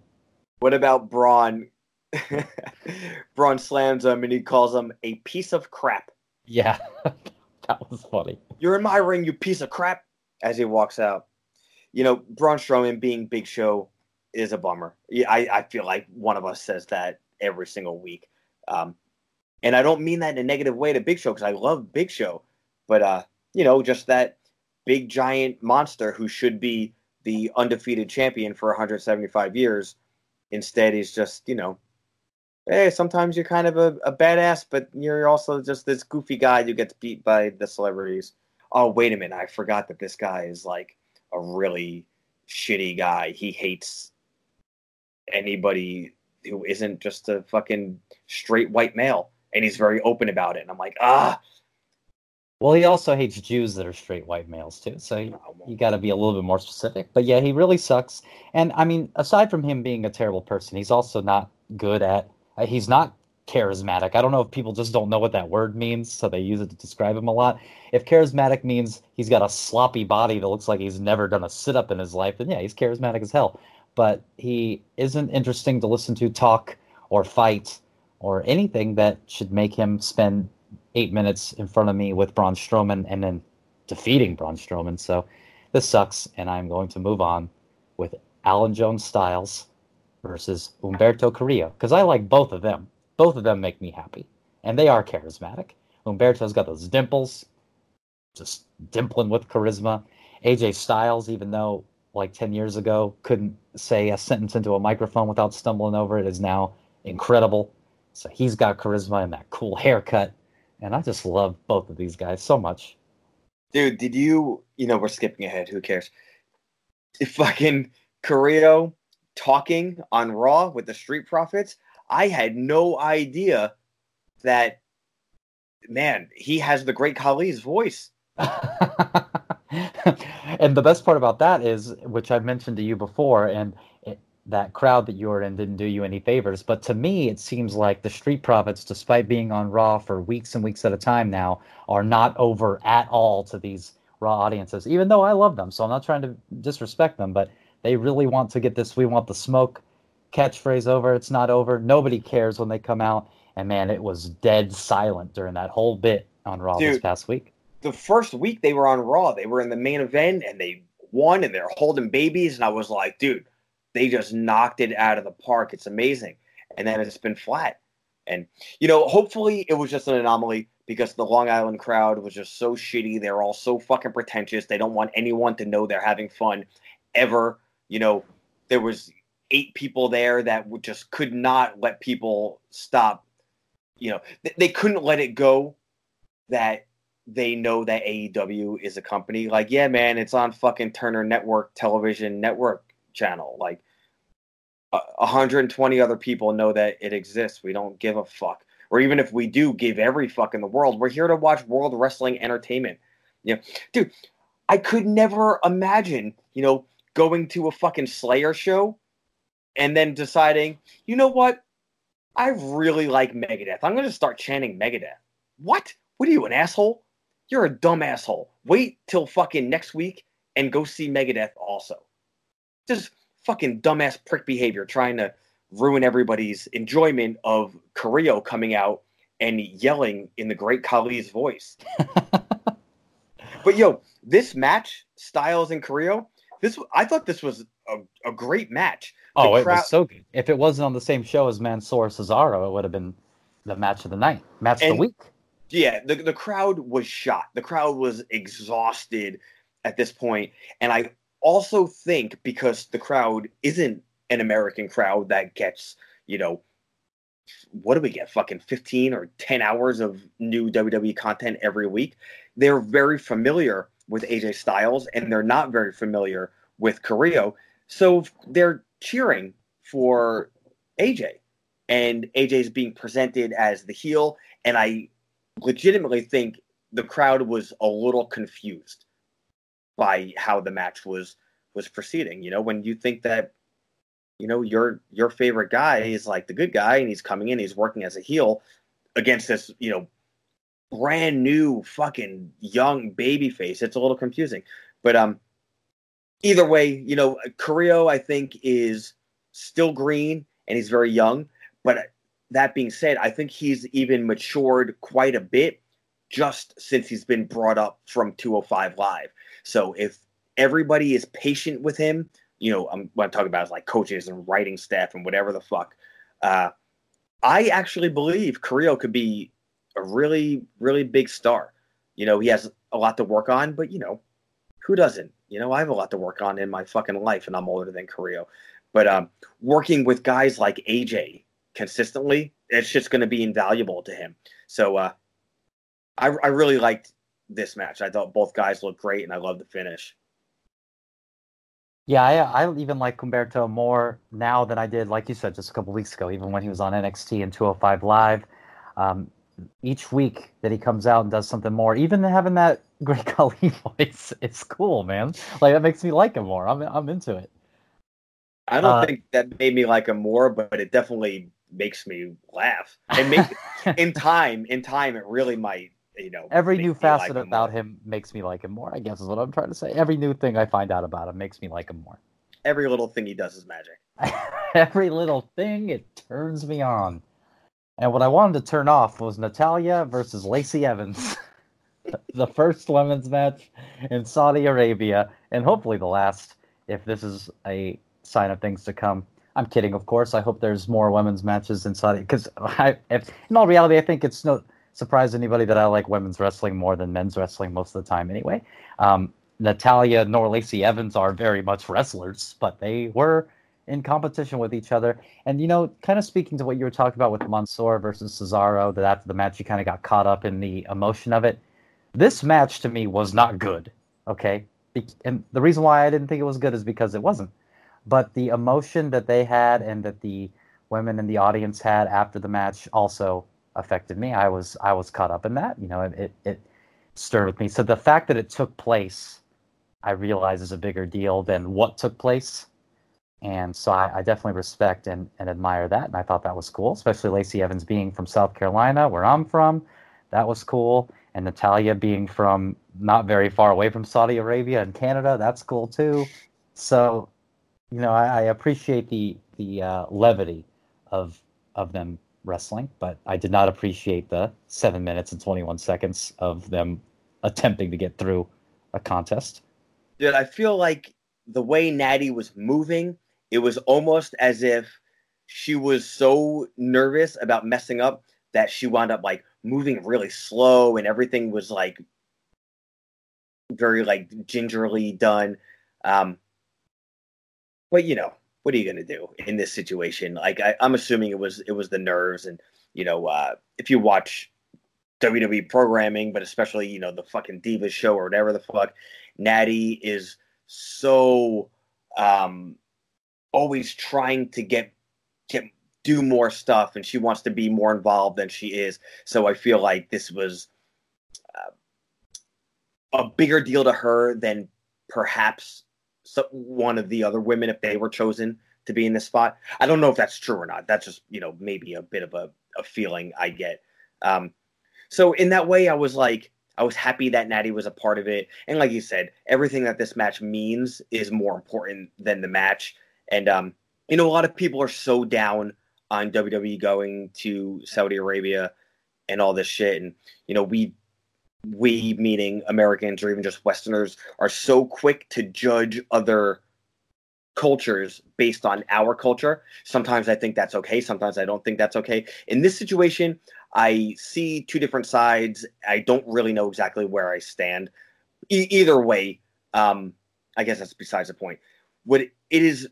What about Braun? Braun slams him and he calls him a piece of crap. Yeah, that was funny. You're in my ring, you piece of crap, as he walks out. You know, Braun Strowman being Big Show is a bummer. I, I feel like one of us says that every single week. Um, and I don't mean that in a negative way to Big Show because I love Big Show, but uh, you know, just that big giant monster who should be the undefeated champion for 175 years Instead, he's just, you know, hey, sometimes you're kind of a, a badass, but you're also just this goofy guy who gets beat by the celebrities. Oh, wait a minute. I forgot that this guy is like a really shitty guy. He hates anybody who isn't just a fucking straight white male. And he's very open about it. And I'm like, ah, well, he also hates Jews that are straight white males too. So you, you got to be a little bit more specific. But yeah, he really sucks. And I mean, aside from him being a terrible person, he's also not good at. Uh, he's not charismatic. I don't know if people just don't know what that word means, so they use it to describe him a lot. If charismatic means he's got a sloppy body that looks like he's never done a sit up in his life, then yeah, he's charismatic as hell. But he isn't interesting to listen to talk or fight or anything that should make him spend eight minutes in front of me with Braun Strowman and then defeating Braun Strowman. So this sucks, and I'm going to move on with Alan Jones Styles versus Humberto Carrillo because I like both of them. Both of them make me happy, and they are charismatic. Humberto's got those dimples, just dimpling with charisma. AJ Styles, even though like 10 years ago couldn't say a sentence into a microphone without stumbling over it, is now incredible. So he's got charisma and that cool haircut. And I just love both of these guys so much. Dude, did you, you know, we're skipping ahead. Who cares? If fucking Carrillo talking on Raw with the Street Profits, I had no idea that, man, he has the great Khali's voice. and the best part about that is, which I've mentioned to you before, and it, that crowd that you were in didn't do you any favors. But to me, it seems like the Street Profits, despite being on Raw for weeks and weeks at a time now, are not over at all to these Raw audiences, even though I love them. So I'm not trying to disrespect them, but they really want to get this we want the smoke catchphrase over. It's not over. Nobody cares when they come out. And man, it was dead silent during that whole bit on Raw Dude, this past week the first week they were on Raw, they were in the main event and they won and they're holding babies. And I was like, dude, they just knocked it out of the park. It's amazing. And then it's been flat. And, you know, hopefully it was just an anomaly because the Long Island crowd was just so shitty. They're all so fucking pretentious. They don't want anyone to know they're having fun ever. You know, there was eight people there that would just could not let people stop. You know, they couldn't let it go that they know that AEW is a company. Like, yeah, man, it's on fucking Turner Network television network channel. Like, 120 other people know that it exists. We don't give a fuck. Or even if we do give every fuck in the world, we're here to watch World Wrestling Entertainment. You know, dude, I could never imagine, you know, going to a fucking Slayer show and then deciding, you know what? I really like Megadeth. I'm going to start chanting Megadeth. What? What are you, an asshole? You're a dumb asshole. Wait till fucking next week and go see Megadeth also. Just fucking dumbass prick behavior trying to ruin everybody's enjoyment of Carrillo coming out and yelling in the great Khali's voice. but yo, this match, Styles and Carrillo, this I thought this was a, a great match. The oh, it was so good. If it wasn't on the same show as Mansoor Cesaro, it would have been the match of the night, match and, of the week yeah, the the crowd was shot. The crowd was exhausted at this point, and I also think because the crowd isn't an American crowd that gets, you know, what do we get? Fucking 15 or 10 hours of new WWE content every week. They're very familiar with AJ Styles and they're not very familiar with Carrillo. So they're cheering for AJ. And AJ is being presented as the heel. And I legitimately think the crowd was a little confused by how the match was was proceeding. You know, when you think that you know your your favorite guy is like the good guy and he's coming in, he's working as a heel against this, you know, brand new fucking young baby face. It's a little confusing. But um either way, you know, Carrillo I think is still green and he's very young, but that being said, I think he's even matured quite a bit just since he's been brought up from 205 Live. So if everybody is patient with him, you know, I'm, what I'm talking about is like coaches and writing staff and whatever the fuck. Uh, I actually believe Carrillo could be a really, really big star. You know, he has a lot to work on, but you know, who doesn't? You know, I have a lot to work on in my fucking life, and I'm older than Carrillo. But um, working with guys like AJ consistently, it's just going to be invaluable to him. So uh, I, I really liked this match. I thought both guys looked great, and I love the finish. Yeah, I, I even like Humberto more now than I did, like you said, just a couple weeks ago, even when he was on NXT and 205 Live. Um, each week that he comes out and does something more, even having that Great Khali voice, it's cool, man. Like that makes me like him more. I'm I'm into it. I don't uh, think that made me like him more, but it definitely makes me laugh. And make in time, in time, it really might. You know, every new facet like him about more. him makes me like him more. I guess is what I'm trying to say. Every new thing I find out about him makes me like him more. Every little thing he does is magic. every little thing it turns me on. And what I wanted to turn off was Natalya versus Lacey Evans. the first women's match in Saudi Arabia, and hopefully the last, if this is a sign of things to come. I'm kidding, of course. I hope there's more women's matches in Saudi because in all reality, I think it's no surprise anybody that I like women's wrestling more than men's wrestling most of the time. Anyway, um, Natalya nor Lacey Evans are very much wrestlers, but they were in competition with each other. And you know, kind of speaking to what you were talking about with Mansoor versus Cesaro, that after the match you kind of got caught up in the emotion of it. This match to me was not good. Okay, and the reason why I didn't think it was good is because it wasn't. But the emotion that they had and that the women in the audience had after the match also affected me. I was I was caught up in that. You know, it it, it stirred with me. So the fact that it took place, I realize is a bigger deal than what took place and so I, I, definitely respect and, and admire that. And I thought that was cool, especially Lacey Evans being from South Carolina, where I'm from. That was cool. And Natalya being from not very far away from Saudi Arabia and Canada, that's cool too. So, you know, I, I appreciate the the uh, levity of of them wrestling, but I did not appreciate the seven minutes and 21 seconds of them attempting to get through a contest. Dude, I feel like the way Natty was moving it was almost as if she was so nervous about messing up that she wound up like moving really slow and everything was like very like gingerly done. Um but you know what are you going to do in this situation? Like I, i'm assuming it was it was the nerves and you know uh if you watch wwe programming but especially you know the fucking divas show or whatever the fuck natty is so um always trying to get get do more stuff and she wants to be more involved than she is. So i feel like this was uh, a bigger deal to her than perhaps one of the other women if they were chosen to be in this spot. I don't know if that's true or not. That's just you know maybe a bit of a, a feeling i get. Um, so in that way i was like i was happy that natty was a part of it. And like you said everything that this match means is more important than the match and um, you know, a lot of people are so down on WWE going to Saudi Arabia and all this shit. And you know, we we meaning Americans or even just Westerners are so quick to judge other cultures based on our culture. Sometimes I think that's okay. Sometimes I don't think that's okay. In this situation, I see two different sides. I don't really know exactly where I stand. E- either way, um, I guess that's besides the point. What it is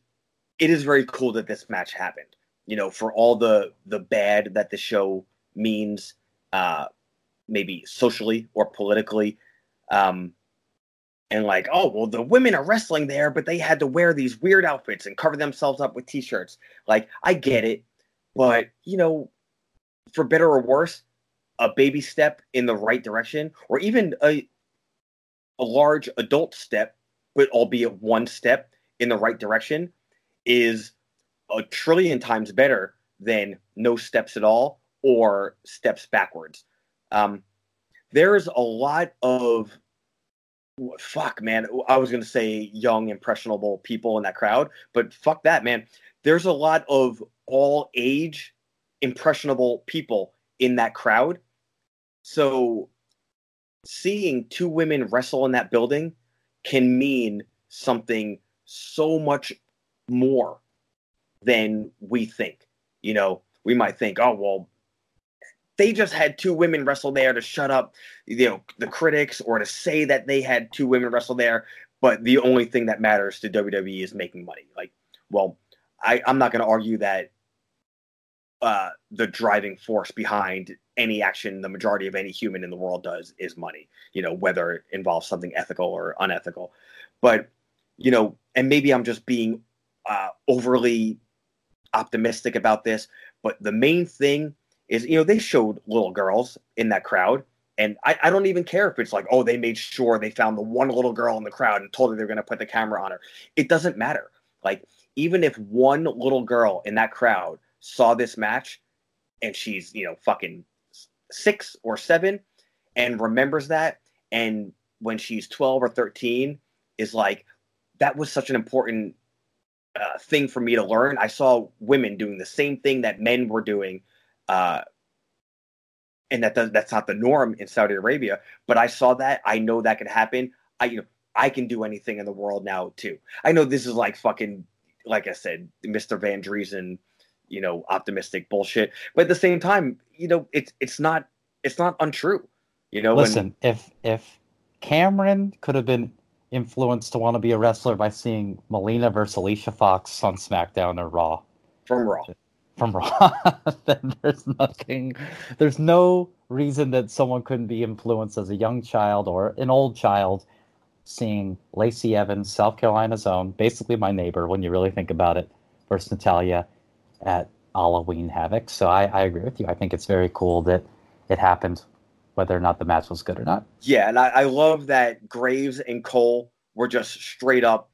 it is very cool that this match happened. You know, for all the the bad that the show means, uh, maybe socially or politically, um, and like, oh well, the women are wrestling there, but they had to wear these weird outfits and cover themselves up with t-shirts. Like, I get it, but you know, for better or worse, a baby step in the right direction, or even a a large adult step, but albeit one step in the right direction, is a trillion times better than no steps at all or steps backwards. Um, there's a lot of fuck, man. I was gonna say young, impressionable people in that crowd, but fuck that, man. There's a lot of all age, impressionable people in that crowd. So seeing two women wrestle in that building can mean something so much more than we think. You know, we might think, oh, well, they just had two women wrestle there to shut up, you know, the critics or to say that they had two women wrestle there. But the only thing that matters to WWE is making money. Like, well, I, I'm not going to argue that uh, the driving force behind any action the majority of any human in the world does is money. You know, whether it involves something ethical or unethical. But you know, and maybe I'm just being uh, overly optimistic about this, but the main thing is, you know, they showed little girls in that crowd. And I, I don't even care if it's like, oh, they made sure they found the one little girl in the crowd and told her they're going to put the camera on her. It doesn't matter. Like, even if one little girl in that crowd saw this match and she's, you know, fucking six or seven and remembers that, and when she's 12 or 13 is like, that was such an important uh, thing for me to learn. I saw women doing the same thing that men were doing, uh, and that does, that's not the norm in Saudi Arabia. But I saw that. I know that could happen. I you know I can do anything in the world now too. I know this is like fucking like I said, Mr. Van Driessen, you know, optimistic bullshit. But at the same time, you know, it's it's not it's not untrue. You know, listen, when, if if Cameron could have been influenced to want to be a wrestler by seeing Melina versus Alicia Fox on SmackDown or Raw. From Raw. From Raw. then there's nothing there's no reason that someone couldn't be influenced as a young child or an old child seeing Lacey Evans, South Carolina's own, basically my neighbor when you really think about it, versus Natalya at Halloween Havoc. So I, I agree with you. I think it's very cool that it happened, whether or not the match was good or not. Yeah, and I, I love that Graves and Cole were just straight up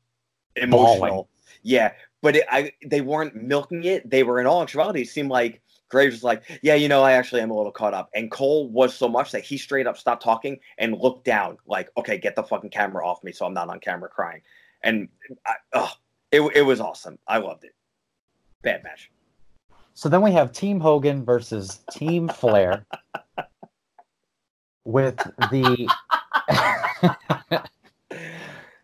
emotional. Bawling. Yeah, but it, I they weren't milking it. They were in all actuality. It seemed like Graves was like, "Yeah, you know, I actually am a little caught up." And Cole was so much that he straight up stopped talking and looked down, like, "Okay, get the fucking camera off me, so I'm not on camera crying." And I, oh, it it was awesome. I loved it. Bad match. So then we have Team Hogan versus Team Flair with the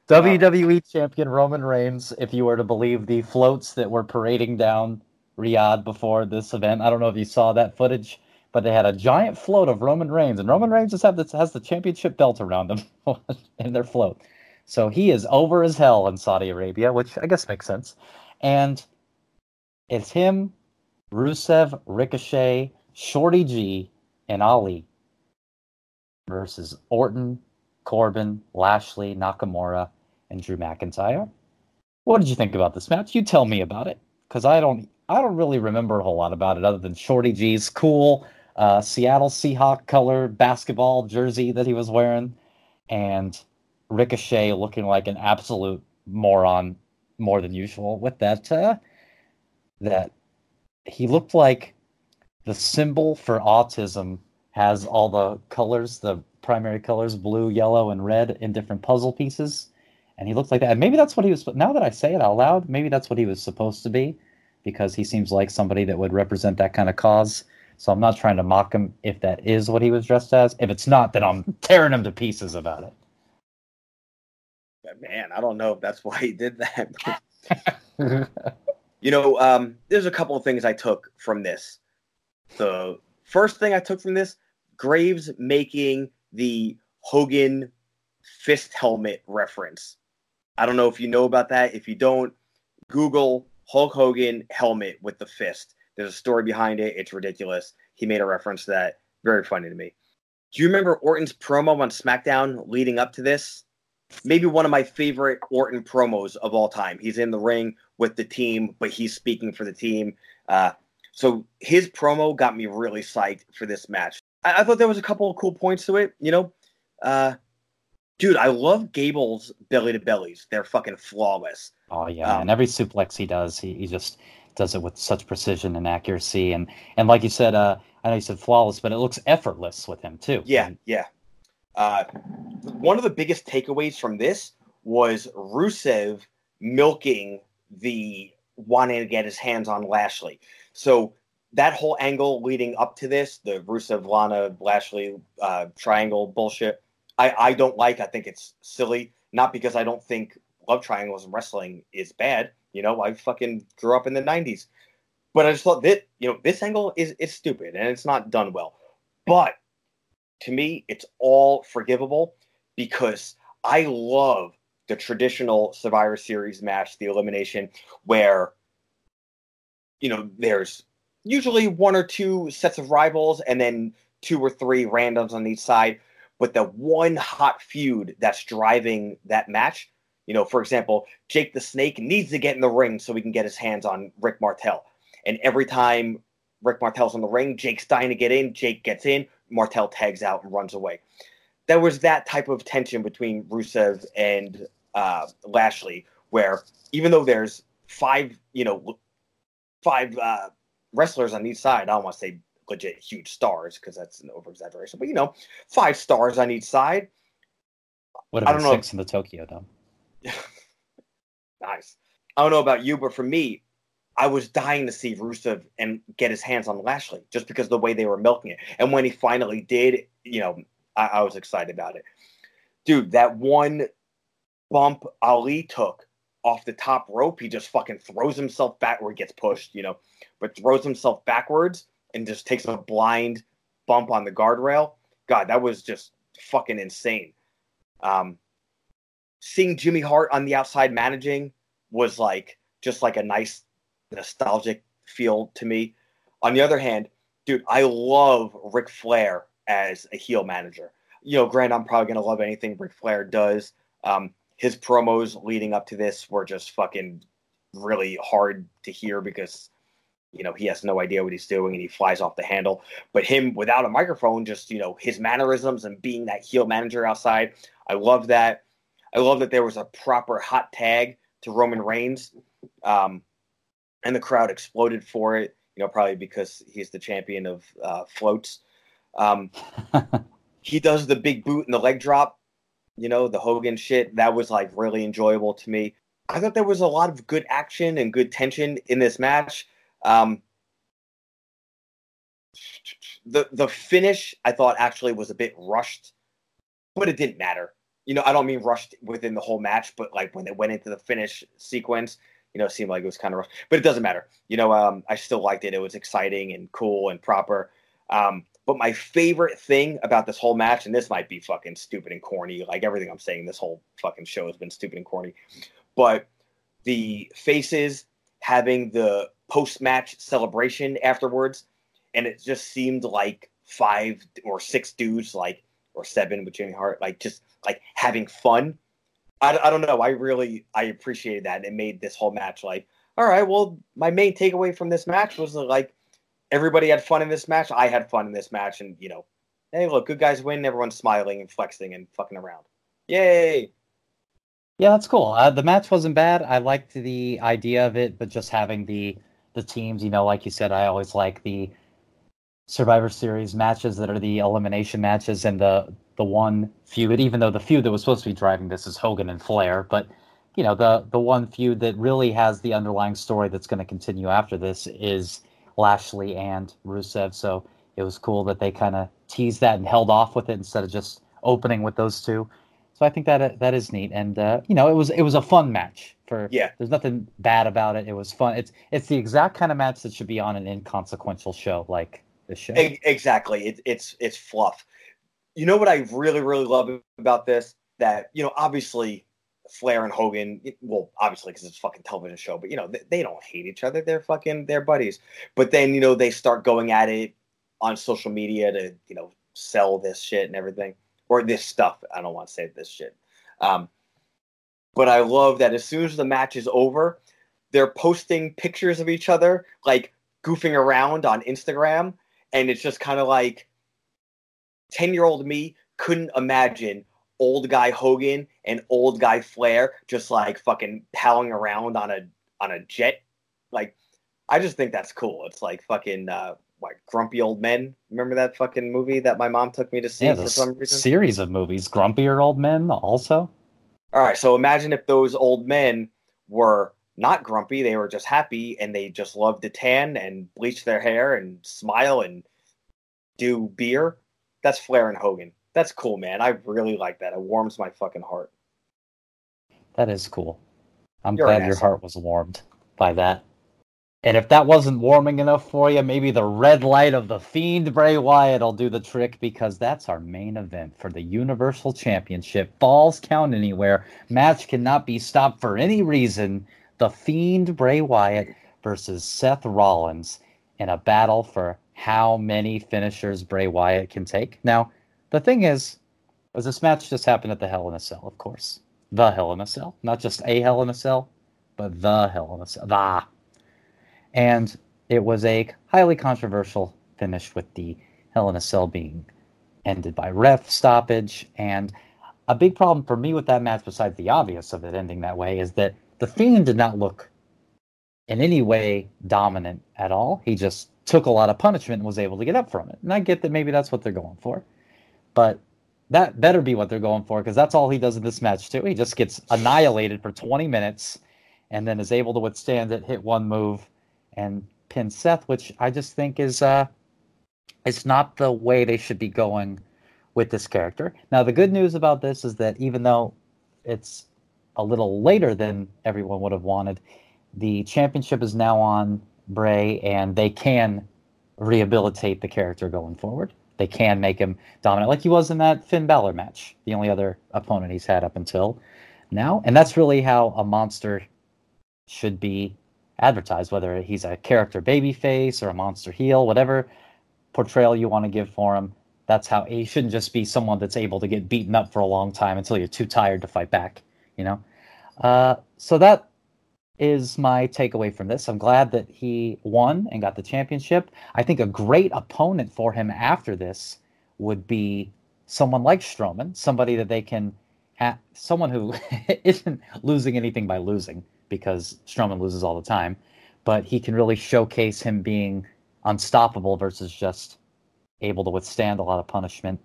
WWE champion Roman Reigns, if you were to believe the floats that were parading down Riyadh before this event. I don't know if you saw that footage, but they had a giant float of Roman Reigns, and Roman Reigns just have this, has the championship belt around him in their float. So he is over as hell in Saudi Arabia, which I guess makes sense. And it's him, Rusev, Ricochet, Shorty G, and Ali versus Orton, Corbin, Lashley, Nakamura, and Drew McIntyre. What did you think about this match? You tell me about it, because I don't. I don't really remember a whole lot about it other than Shorty G's cool uh, Seattle Seahawk color basketball jersey that he was wearing, and Ricochet looking like an absolute moron more than usual with that. Uh, that he looked like the symbol for autism has all the colors, the primary colors, blue, yellow, and red in different puzzle pieces. And he looked like that. And maybe that's what he was. Now that I say it out loud, maybe that's what he was supposed to be because he seems like somebody that would represent that kind of cause. So I'm not trying to mock him if that is what he was dressed as. If it's not, then I'm tearing him to pieces about it. Man, I don't know if that's why he did that. you know, um, there's a couple of things I took from this. The first thing I took from this Graves making the Hogan fist helmet reference. I don't know if you know about that. If you don't, Google Hulk Hogan helmet with the fist. There's a story behind it. It's ridiculous. He made a reference to that. Very funny to me. Do you remember Orton's promo on SmackDown leading up to this? Maybe one of my favorite Orton promos of all time. He's in the ring with the team, but he's speaking for the team. Uh, so his promo got me really psyched for this match. I, I, thought there was a couple of cool points to it. You know, uh, dude, I love Gable's belly to bellies. They're fucking flawless. Oh yeah, um, and every suplex he does, he, he just does it with such precision and accuracy. And and like you said, uh, I know you said flawless, but it looks effortless with him too. Yeah, yeah. Uh, one of the biggest takeaways from this was Rusev milking the wanting to get his hands on Lashley. So that whole angle leading up to this, the Rusev Lana Lashley uh, triangle bullshit, I, I don't like. I think it's silly. Not because I don't think love triangles in wrestling is bad. You know, I fucking grew up in the '90s, but I just thought that you know this angle is is stupid and it's not done well. But to me, it's all forgivable because I love the traditional Survivor Series match, the elimination, where you know there's usually one or two sets of rivals and then two or three randoms on each side. But the one hot feud that's driving that match you know, for example, Jake the Snake needs to get in the ring so he can get his hands on Rick Martel. And every time Rick Martel's in the ring, Jake's dying to get in, Jake gets in, Martel tags out and runs away. There was that type of tension between Rusev and uh, Lashley, where even though there's five, you know, five uh, wrestlers on each side, I don't want to say legit huge stars because that's an over exaggeration, but you know, five stars on each side. What about six in the Tokyo Dome? nice. I don't know about you, but for me, I was dying to see Rusev and get his hands on Lashley just because of the way they were milking it. And when he finally did, you know, I, I was excited about it. Dude, that one bump Ali took off the top rope. He just fucking throws himself back where he gets pushed, you know, but throws himself backwards and just takes a blind bump on the guardrail. God, that was just fucking insane. Um, seeing Jimmy Hart on the outside managing was like just like a nice nostalgic feel to me. On the other hand, dude, I love Ric Flair as a heel manager. You know, Grant, I'm probably gonna love anything Ric Flair does. Um, his promos leading up to this were just fucking really hard to hear because you know he has no idea what he's doing and he flies off the handle. But him without a microphone, just you know his mannerisms and being that heel manager outside, I love that. I love that there was a proper hot tag to Roman Reigns, um, and the crowd exploded for it. You know, probably because he's the champion of uh, floats. Um, he does the big boot and the leg drop. You know, the Hogan shit. That was like really enjoyable to me. I thought there was a lot of good action and good tension in this match. Um, the the finish I thought actually was a bit rushed, but it didn't matter. You know, I don't mean rushed within the whole match, but like when it went into the finish sequence, you know, it seemed like it was kind of rushed. But it doesn't matter. You know, um, I still liked it. It was exciting and cool and proper. Um, but my favorite thing about this whole match, and this might be fucking stupid and corny, like everything I'm saying, this whole fucking show has been stupid and corny. But the faces having the post match celebration afterwards, and it just seemed like five or six dudes, like or seven with Jimmy Hart, like just like having fun. I, I don't know. I really I appreciated that. It made this whole match like, all right. Well, my main takeaway from this match was like everybody had fun in this match. I had fun in this match, and you know, hey, look, good guys win. Everyone's smiling and flexing and fucking around. Yay! Yeah, that's cool. Uh, the match wasn't bad. I liked the idea of it, but just having the the teams, you know, like you said, I always like the Survivor Series matches that are the elimination matches and the the one feud. Even though the feud that was supposed to be driving this is Hogan and Flair, but you know the the one feud that really has the underlying story that's going to continue after this is Lashley and Rusev. So it was cool that they kind of teased that and held off with it instead of just opening with those two. So I think that that is neat, and uh, you know, it was it was a fun match. For yeah, there's nothing bad about it. It was fun. It's it's the exact kind of match that should be on an inconsequential show like this show. Exactly. It, it's it's fluff. You know what I really really love about this? That you know, obviously Flair and Hogan, well, obviously because it's a fucking television show, but you know, they, they, don't hate each other. They're fucking they're buddies. But then you know they start going at it on social media to you know sell this shit and everything or this stuff. I don't want to say this shit. Um, but I love that as soon as the match is over, they're posting pictures of each other, like goofing around on Instagram. And it's just kind of like 10 year old me couldn't imagine old guy Hogan and old guy Flair just like fucking palling around on a on a jet. Like, I just think that's cool. It's like fucking uh, like Grumpy Old Men. Remember that fucking movie that my mom took me to see yeah, for some reason? Series of movies, Grumpier Old Men, also. All right, so imagine if those old men were not grumpy; they were just happy, and they just loved to tan and bleach their hair and smile and do beer. That's Flair and Hogan. That's cool, man. I really like that. It warms my fucking heart. That is cool. I'm You're glad your heart was warmed by that. And if that wasn't warming enough for you, maybe the red light of the Fiend Bray Wyatt will do the trick because that's our main event for the Universal Championship. Falls count anywhere. Match cannot be stopped for any reason. The Fiend Bray Wyatt versus Seth Rollins in a battle for how many finishers Bray Wyatt can take. Now, the thing is, was this match just happened at the Hell in a Cell, of course. The Hell in a Cell. Not just a Hell in a Cell, but the Hell in a Cell. The and it was a highly controversial finish with the Hell in a Cell being ended by ref stoppage. And a big problem for me with that match, besides the obvious of it ending that way, is that the Fiend did not look in any way dominant at all. He just took a lot of punishment and was able to get up from it. And I get that maybe that's what they're going for. But that better be what they're going for because that's all he does in this match, too. He just gets annihilated for 20 minutes and then is able to withstand it, hit one move, and pin Seth, which I just think is uh, it's not the way they should be going with this character. Now, the good news about this is that even though it's a little later than everyone would have wanted. The championship is now on Bray, and they can rehabilitate the character going forward. They can make him dominant, like he was in that Finn Balor match, the only other opponent he's had up until now. And that's really how a monster should be advertised, whether he's a character babyface or a monster heel, whatever portrayal you want to give for him. That's how he shouldn't just be someone that's able to get beaten up for a long time until you're too tired to fight back, you know? Uh, so that is my takeaway from this. I'm glad that he won and got the championship. I think a great opponent for him after this would be someone like Strowman, somebody that they can have, someone who isn't losing anything by losing because Strowman loses all the time, but he can really showcase him being unstoppable versus just able to withstand a lot of punishment.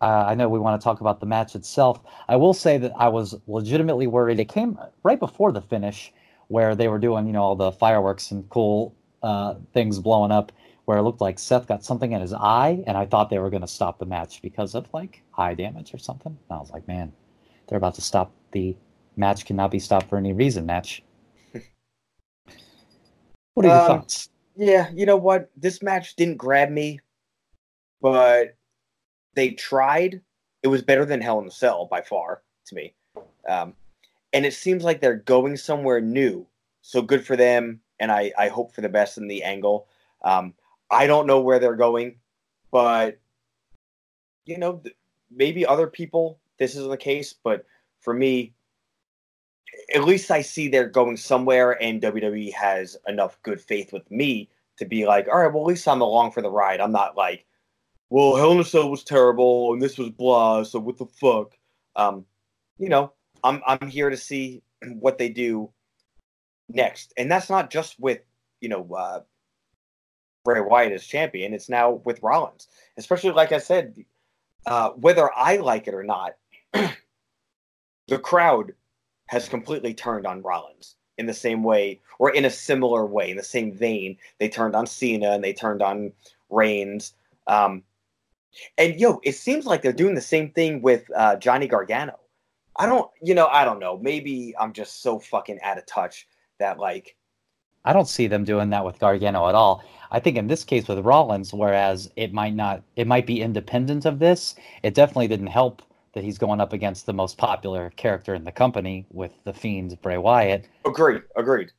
Uh, I know we want to talk about the match itself. I will say that I was legitimately worried. It came right before the finish where they were doing, you know, all the fireworks and cool uh, things blowing up, where it looked like Seth got something in his eye, and I thought they were going to stop the match because of like eye damage or something. And I was like, man, they're about to stop the match cannot be stopped for any reason match. what are your um, thoughts? Yeah, you know what? This match didn't grab me, but they tried. It was better than Hell in a Cell by far to me. Um, and it seems like they're going somewhere new. So good for them, and I, I hope for the best in the angle. Um, I don't know where they're going, but you know, maybe other people this isn't the case, but for me, at least I see they're going somewhere, and WWE has enough good faith with me to be like, all right, well, at least I'm along for the ride. I'm not like, well, Hell in a Cell was terrible, and this was blah, so what the fuck? Um, you know, I'm I'm here to see what they do next, and that's not just with you know uh, Bray Wyatt as champion. It's now with Rollins, especially like I said, uh, whether I like it or not, the crowd has completely turned on Rollins in the same way, or in a similar way, in the same vein. They turned on Cena and they turned on Reigns. Um, and yo, it seems like they're doing the same thing with uh, Johnny Gargano. I don't, you know, I don't know. Maybe I'm just so fucking out of touch that like. I don't see them doing that with Gargano at all. I think in this case with Rollins, whereas it might not, it might be independent of this. It definitely didn't help that he's going up against the most popular character in the company with the Fiend Bray Wyatt. Agreed. Agreed.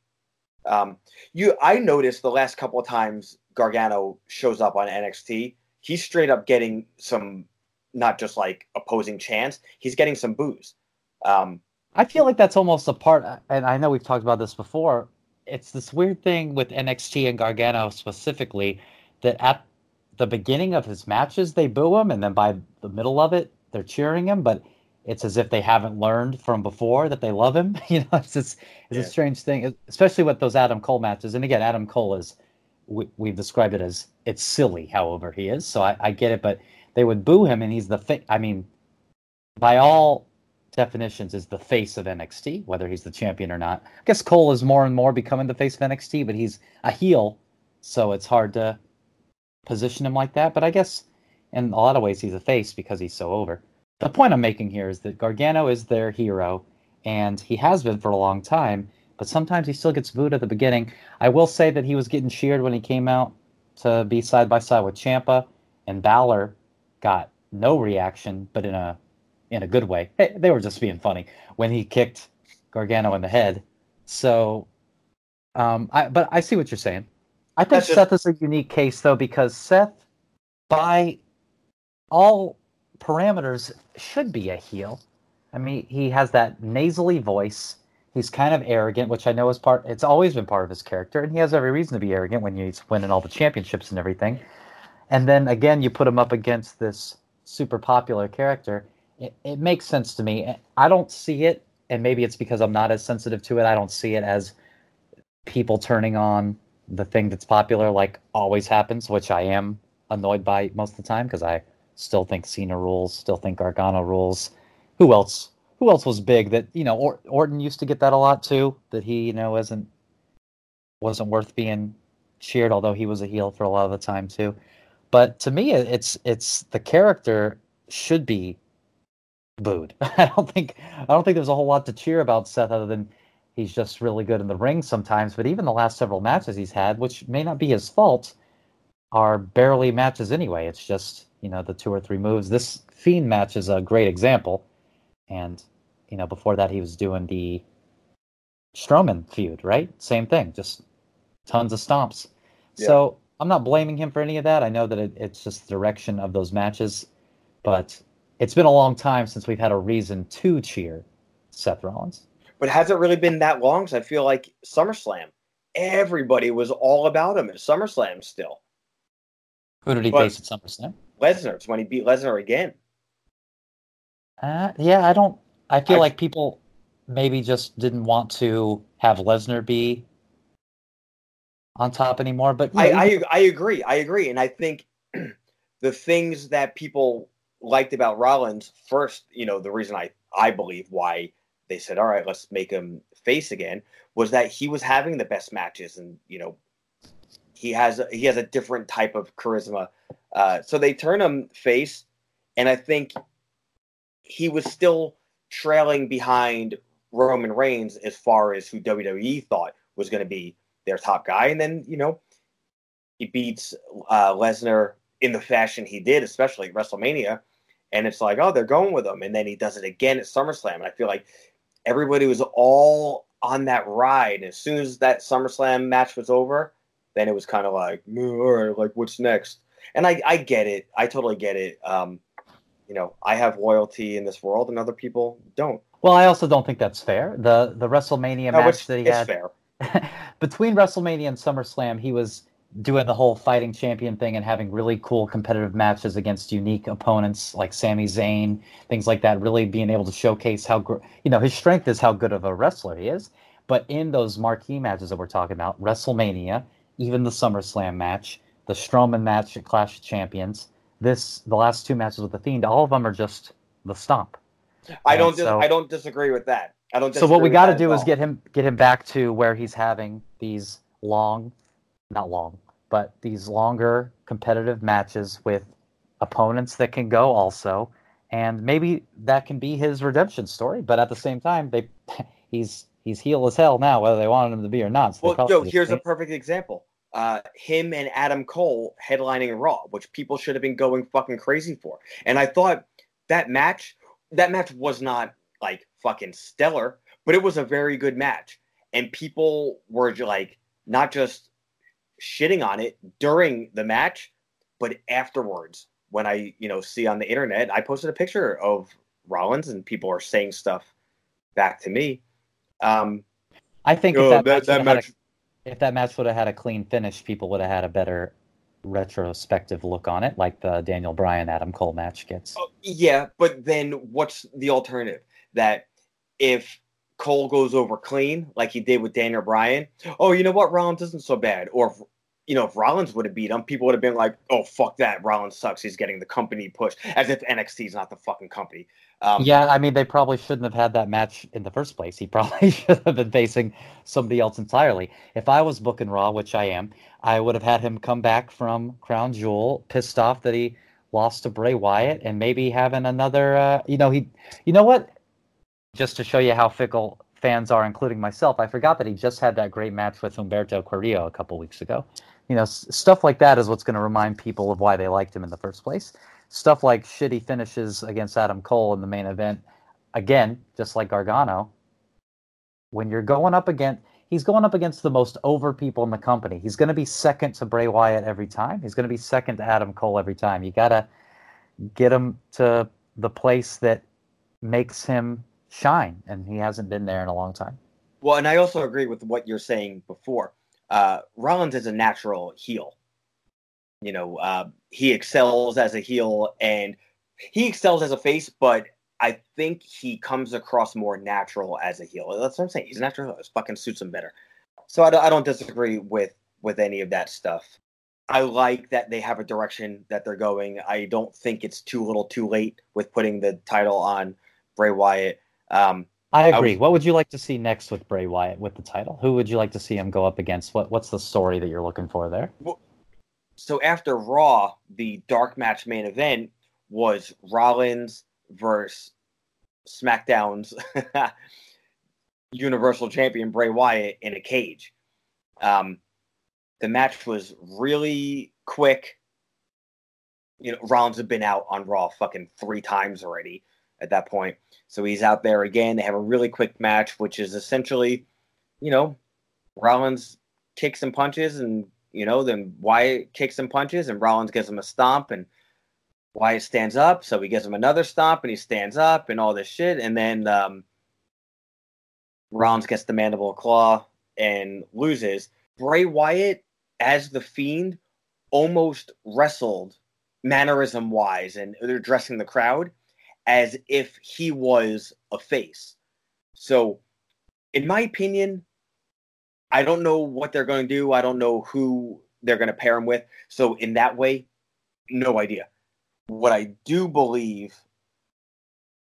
Um, you, I noticed the last couple of times Gargano shows up on NXT, he's straight up getting some, not just like opposing chants, he's getting some boos. Um, I feel like that's almost a part, and I know we've talked about this before. It's this weird thing with NXT and Gargano specifically that at the beginning of his matches they boo him, and then by the middle of it they're cheering him, but it's as if they haven't learned from before that they love him. you know, it's just, it's yeah. a strange thing, especially with those Adam Cole matches. And again, Adam Cole is we, we've described it as it's silly, however he is. So I, I get it, but they would boo him, and he's the thing. I mean, by all definitions is the face of NXT, whether he's the champion or not. I guess Cole is more and more becoming the face of NXT, but he's a heel, so it's hard to position him like that. But I guess in a lot of ways he's a face because he's so over. The point I'm making here is that Gargano is their hero, and he has been for a long time, but sometimes he still gets booed at the beginning. I will say that he was getting cheered when he came out to be side by side with Ciampa, and Balor got no reaction, but in a in a good way. Hey, they were just being funny when he kicked Gargano in the head. So, um, I but I see what you're saying. I think. Seth is a unique case though because Seth, by all parameters, should be a heel. I mean, he has that nasally voice. He's kind of arrogant, which I know is part. It's always been part of his character, and he has every reason to be arrogant when he's winning all the championships and everything. And then again, you put him up against this super popular character, it, it makes sense to me. I don't see it, and maybe it's because I'm not as sensitive to it. I don't see it as people turning on the thing that's popular like always happens, which I am annoyed by most of the time because I still think Cena rules, still think Gargano rules. Who else? Who else was big that you know? Or, Orton used to get that a lot too. That he you know wasn't wasn't worth being cheered, although he was a heel for a lot of the time too. But to me, it's it's the character should be booed. I don't think I don't think there's a whole lot to cheer about Seth other than he's just really good in the ring sometimes. But even the last several matches he's had, which may not be his fault, are barely matches anyway. It's just you know the two or three moves. This Fiend match is a great example, and you know before that he was doing the Strowman feud, right? Same thing, just tons of stomps. Yeah. So I'm not blaming him for any of that. I know that it, it's just the direction of those matches, but it's been a long time since we've had a reason to cheer Seth Rollins. But has it really been that long? Because I feel like SummerSlam, everybody was all about him at SummerSlam still. Who did he face at SummerSlam? Lesnar. It's when he beat Lesnar again. Uh, yeah, I don't. I feel I, like people maybe just didn't want to have Lesnar be on top anymore. But I, I, I agree. I agree, and I think the things that people liked about Rollins first, you know, the reason I I believe why they said, all right, let's make him face again, was that he was having the best matches, and you know, he has he has a different type of charisma. Uh, so they turn him face, and I think he was still trailing behind Roman Reigns as far as who WWE thought was going to be their top guy. And then, you know, he beats uh, Lesnar in the fashion he did, especially WrestleMania. And it's like, oh, they're going with him. And then he does it again at SummerSlam. And I feel like everybody was all on that ride. And as soon as that SummerSlam match was over, then it was kind of like, all right, like what's next? And I, I get it. I totally get it. Um, you know, I have loyalty in this world, and other people don't. Well, I also don't think that's fair. The the WrestleMania no, match that he had. Fair. between WrestleMania and SummerSlam, he was doing the whole fighting champion thing and having really cool competitive matches against unique opponents like Sami Zayn, things like that. Really being able to showcase how you know his strength is how good of a wrestler he is. But in those marquee matches that we're talking about, WrestleMania, even the SummerSlam match, the Strowman match at Clash of Champions, this the last two matches with the Fiend, all of them are just the stomp. I don't. Dis- so, I don't disagree with that. I don't. So what we got to do is get him get him back to where he's having these long, not long, but these longer competitive matches with opponents that can go also, and maybe that can be his redemption story. But at the same time, they he's he's heel as hell now, whether they wanted him to be or not. So well, yo, here's a perfect example. Uh, him and Adam Cole headlining Raw, which people should have been going fucking crazy for. And I thought that match, that match was not like fucking stellar, but it was a very good match. And people were like not just shitting on it during the match, but afterwards. When I, you know, see on the internet, I posted a picture of Rollins and people are saying stuff back to me. Um, I think oh, that, that, that match, a, if that match would have had a clean finish, people would have had a better retrospective look on it, like the Daniel Bryan Adam Cole match gets. Oh, yeah, but then what's the alternative? That if Cole goes over clean, like he did with Daniel Bryan, oh, you know what? Rollins isn't so bad. Or, if, you know, if Rollins would have beat him, people would have been like, oh, fuck that. Rollins sucks. He's getting the company push. As if NXT is not the fucking company. Um, yeah, I mean, they probably shouldn't have had that match in the first place. He probably should have been facing somebody else entirely. If I was booking Raw, which I am, I would have had him come back from Crown Jewel, pissed off that he lost to Bray Wyatt, and maybe having another. Uh, you know, he. You know what? just to show you how fickle fans are, including myself, I forgot that he just had that great match with Humberto Carrillo a couple weeks ago. You know, s- stuff like that is what's going to remind people of why they liked him in the first place. Stuff like shitty finishes against Adam Cole in the main event, again, just like Gargano. When you're going up against, he's going up against the most over people in the company. He's going to be second to Bray Wyatt every time. He's going to be second to Adam Cole every time. You got to get him to the place that makes him shine, and he hasn't been there in a long time. Well, and I also agree with what you're saying before. Uh, Rollins is a natural heel. You know, uh, he excels as a heel, and he excels as a face, but I think he comes across more natural as a heel. That's what I'm saying. He's natural. It fucking suits him better. So I, I don't disagree with with any of that stuff. I like that they have a direction that they're going. I don't think it's too little, too late with putting the title on Bray Wyatt. Um, I agree. I was, what would you like to see next with Bray Wyatt with the title? Who would you like to see him go up against? What What's the story that you're looking for there? So after Raw, the dark match main event was Rollins versus SmackDown's Universal Champion Bray Wyatt in a cage. Um, the match was really quick. You know, Rollins had been out on Raw fucking three times already at that point. So he's out there again. They have a really quick match, which is essentially, you know, Rollins kicks and punches, and you know, then Wyatt kicks and punches, and Rollins gives him a stomp, and Wyatt stands up, so he gives him another stomp, and he stands up, and all this shit, and then um, Rollins gets the mandible claw and loses. Bray Wyatt, as the Fiend, almost wrestled mannerism wise, and they're addressing the crowd as if he was a face. So, in my opinion, I don't know what they're going to do. I don't know who they're going to pair him with. So, in that way, no idea. What I do believe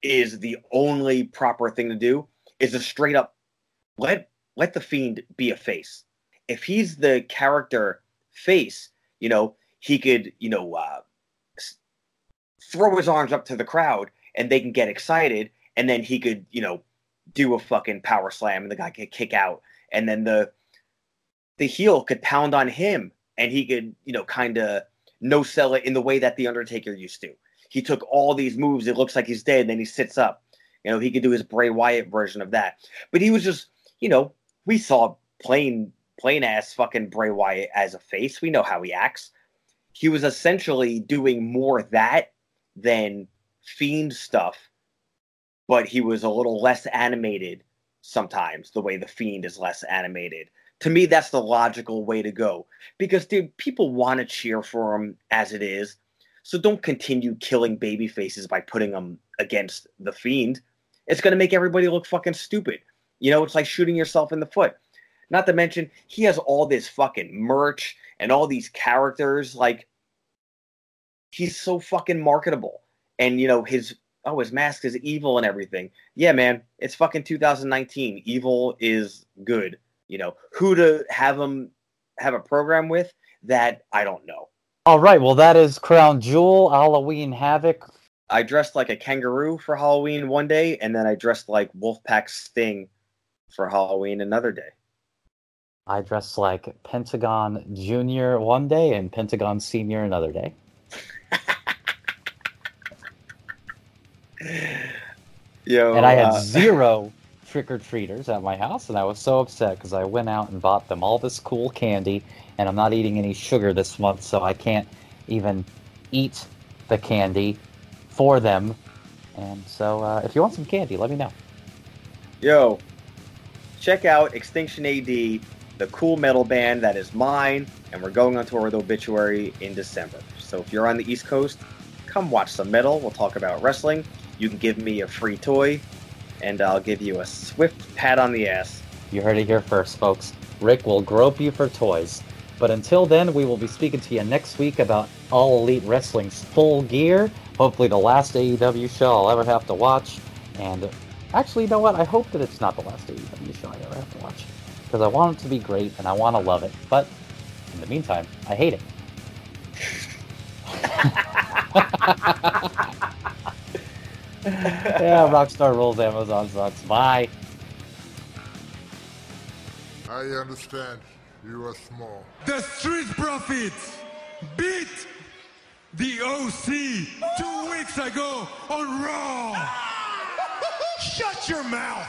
is the only proper thing to do is a straight up let let the fiend be a face. If he's the character face, you know, he could, you know, uh, throw his arms up to the crowd and they can get excited, and then he could, you know, do a fucking power slam and the guy could kick out, and then the the heel could pound on him and he could, you know, kind of no sell it in the way that the Undertaker used to. He took all these moves. It looks like he's dead, and then he sits up. You know, he could do his Bray Wyatt version of that. But he was just, you know, we saw plain plain ass fucking Bray Wyatt as a face. We know how he acts. He was essentially doing more that than Fiend stuff, but he was a little less animated sometimes, the way the Fiend is less animated. To me, that's the logical way to go. Because, dude, people want to cheer for him as it is. So don't continue killing baby faces by putting them against the Fiend. It's going to make everybody look fucking stupid. You know, it's like shooting yourself in the foot. Not to mention, he has all this fucking merch and all these characters. Like, he's so fucking marketable. And, you know, his, oh, his mask is evil and everything. Yeah, man, it's fucking 2019. Evil is good. You know, who to have him have a program with, that I don't know. All right, well, that is Crown Jewel, Halloween Havoc. I dressed like a kangaroo for Halloween one day, and then I dressed like Wolfpack Sting for Halloween another day. I dressed like Pentagon Junior one day and Pentagon Senior another day. Yo, and I had uh, zero trick or treaters at my house, and I was so upset because I went out and bought them all this cool candy, and I'm not eating any sugar this month, so I can't even eat the candy for them. And so, uh, if you want some candy, let me know. yo, check out Extinction AD, the cool metal band that is mine, and we're going on tour with Obituary in December. So if you're on the East Coast, come watch some metal. We'll talk about wrestling. You can give me a free toy, and I'll give you a swift pat on the ass. You heard it here first, folks. Rick will grope you for toys. But until then, we will be speaking to you next week about All Elite Wrestling's full gear. Hopefully, the last AEW show I'll ever have to watch. And actually, you know what? I hope that it's not the last AEW show I ever have to watch. Because I want it to be great and I want to love it. But in the meantime, I hate it. yeah, Rockstar rules, Amazon sucks. Bye. I understand. You are small. The Street Profits beat the OC two weeks ago on Raw. Shut your mouth.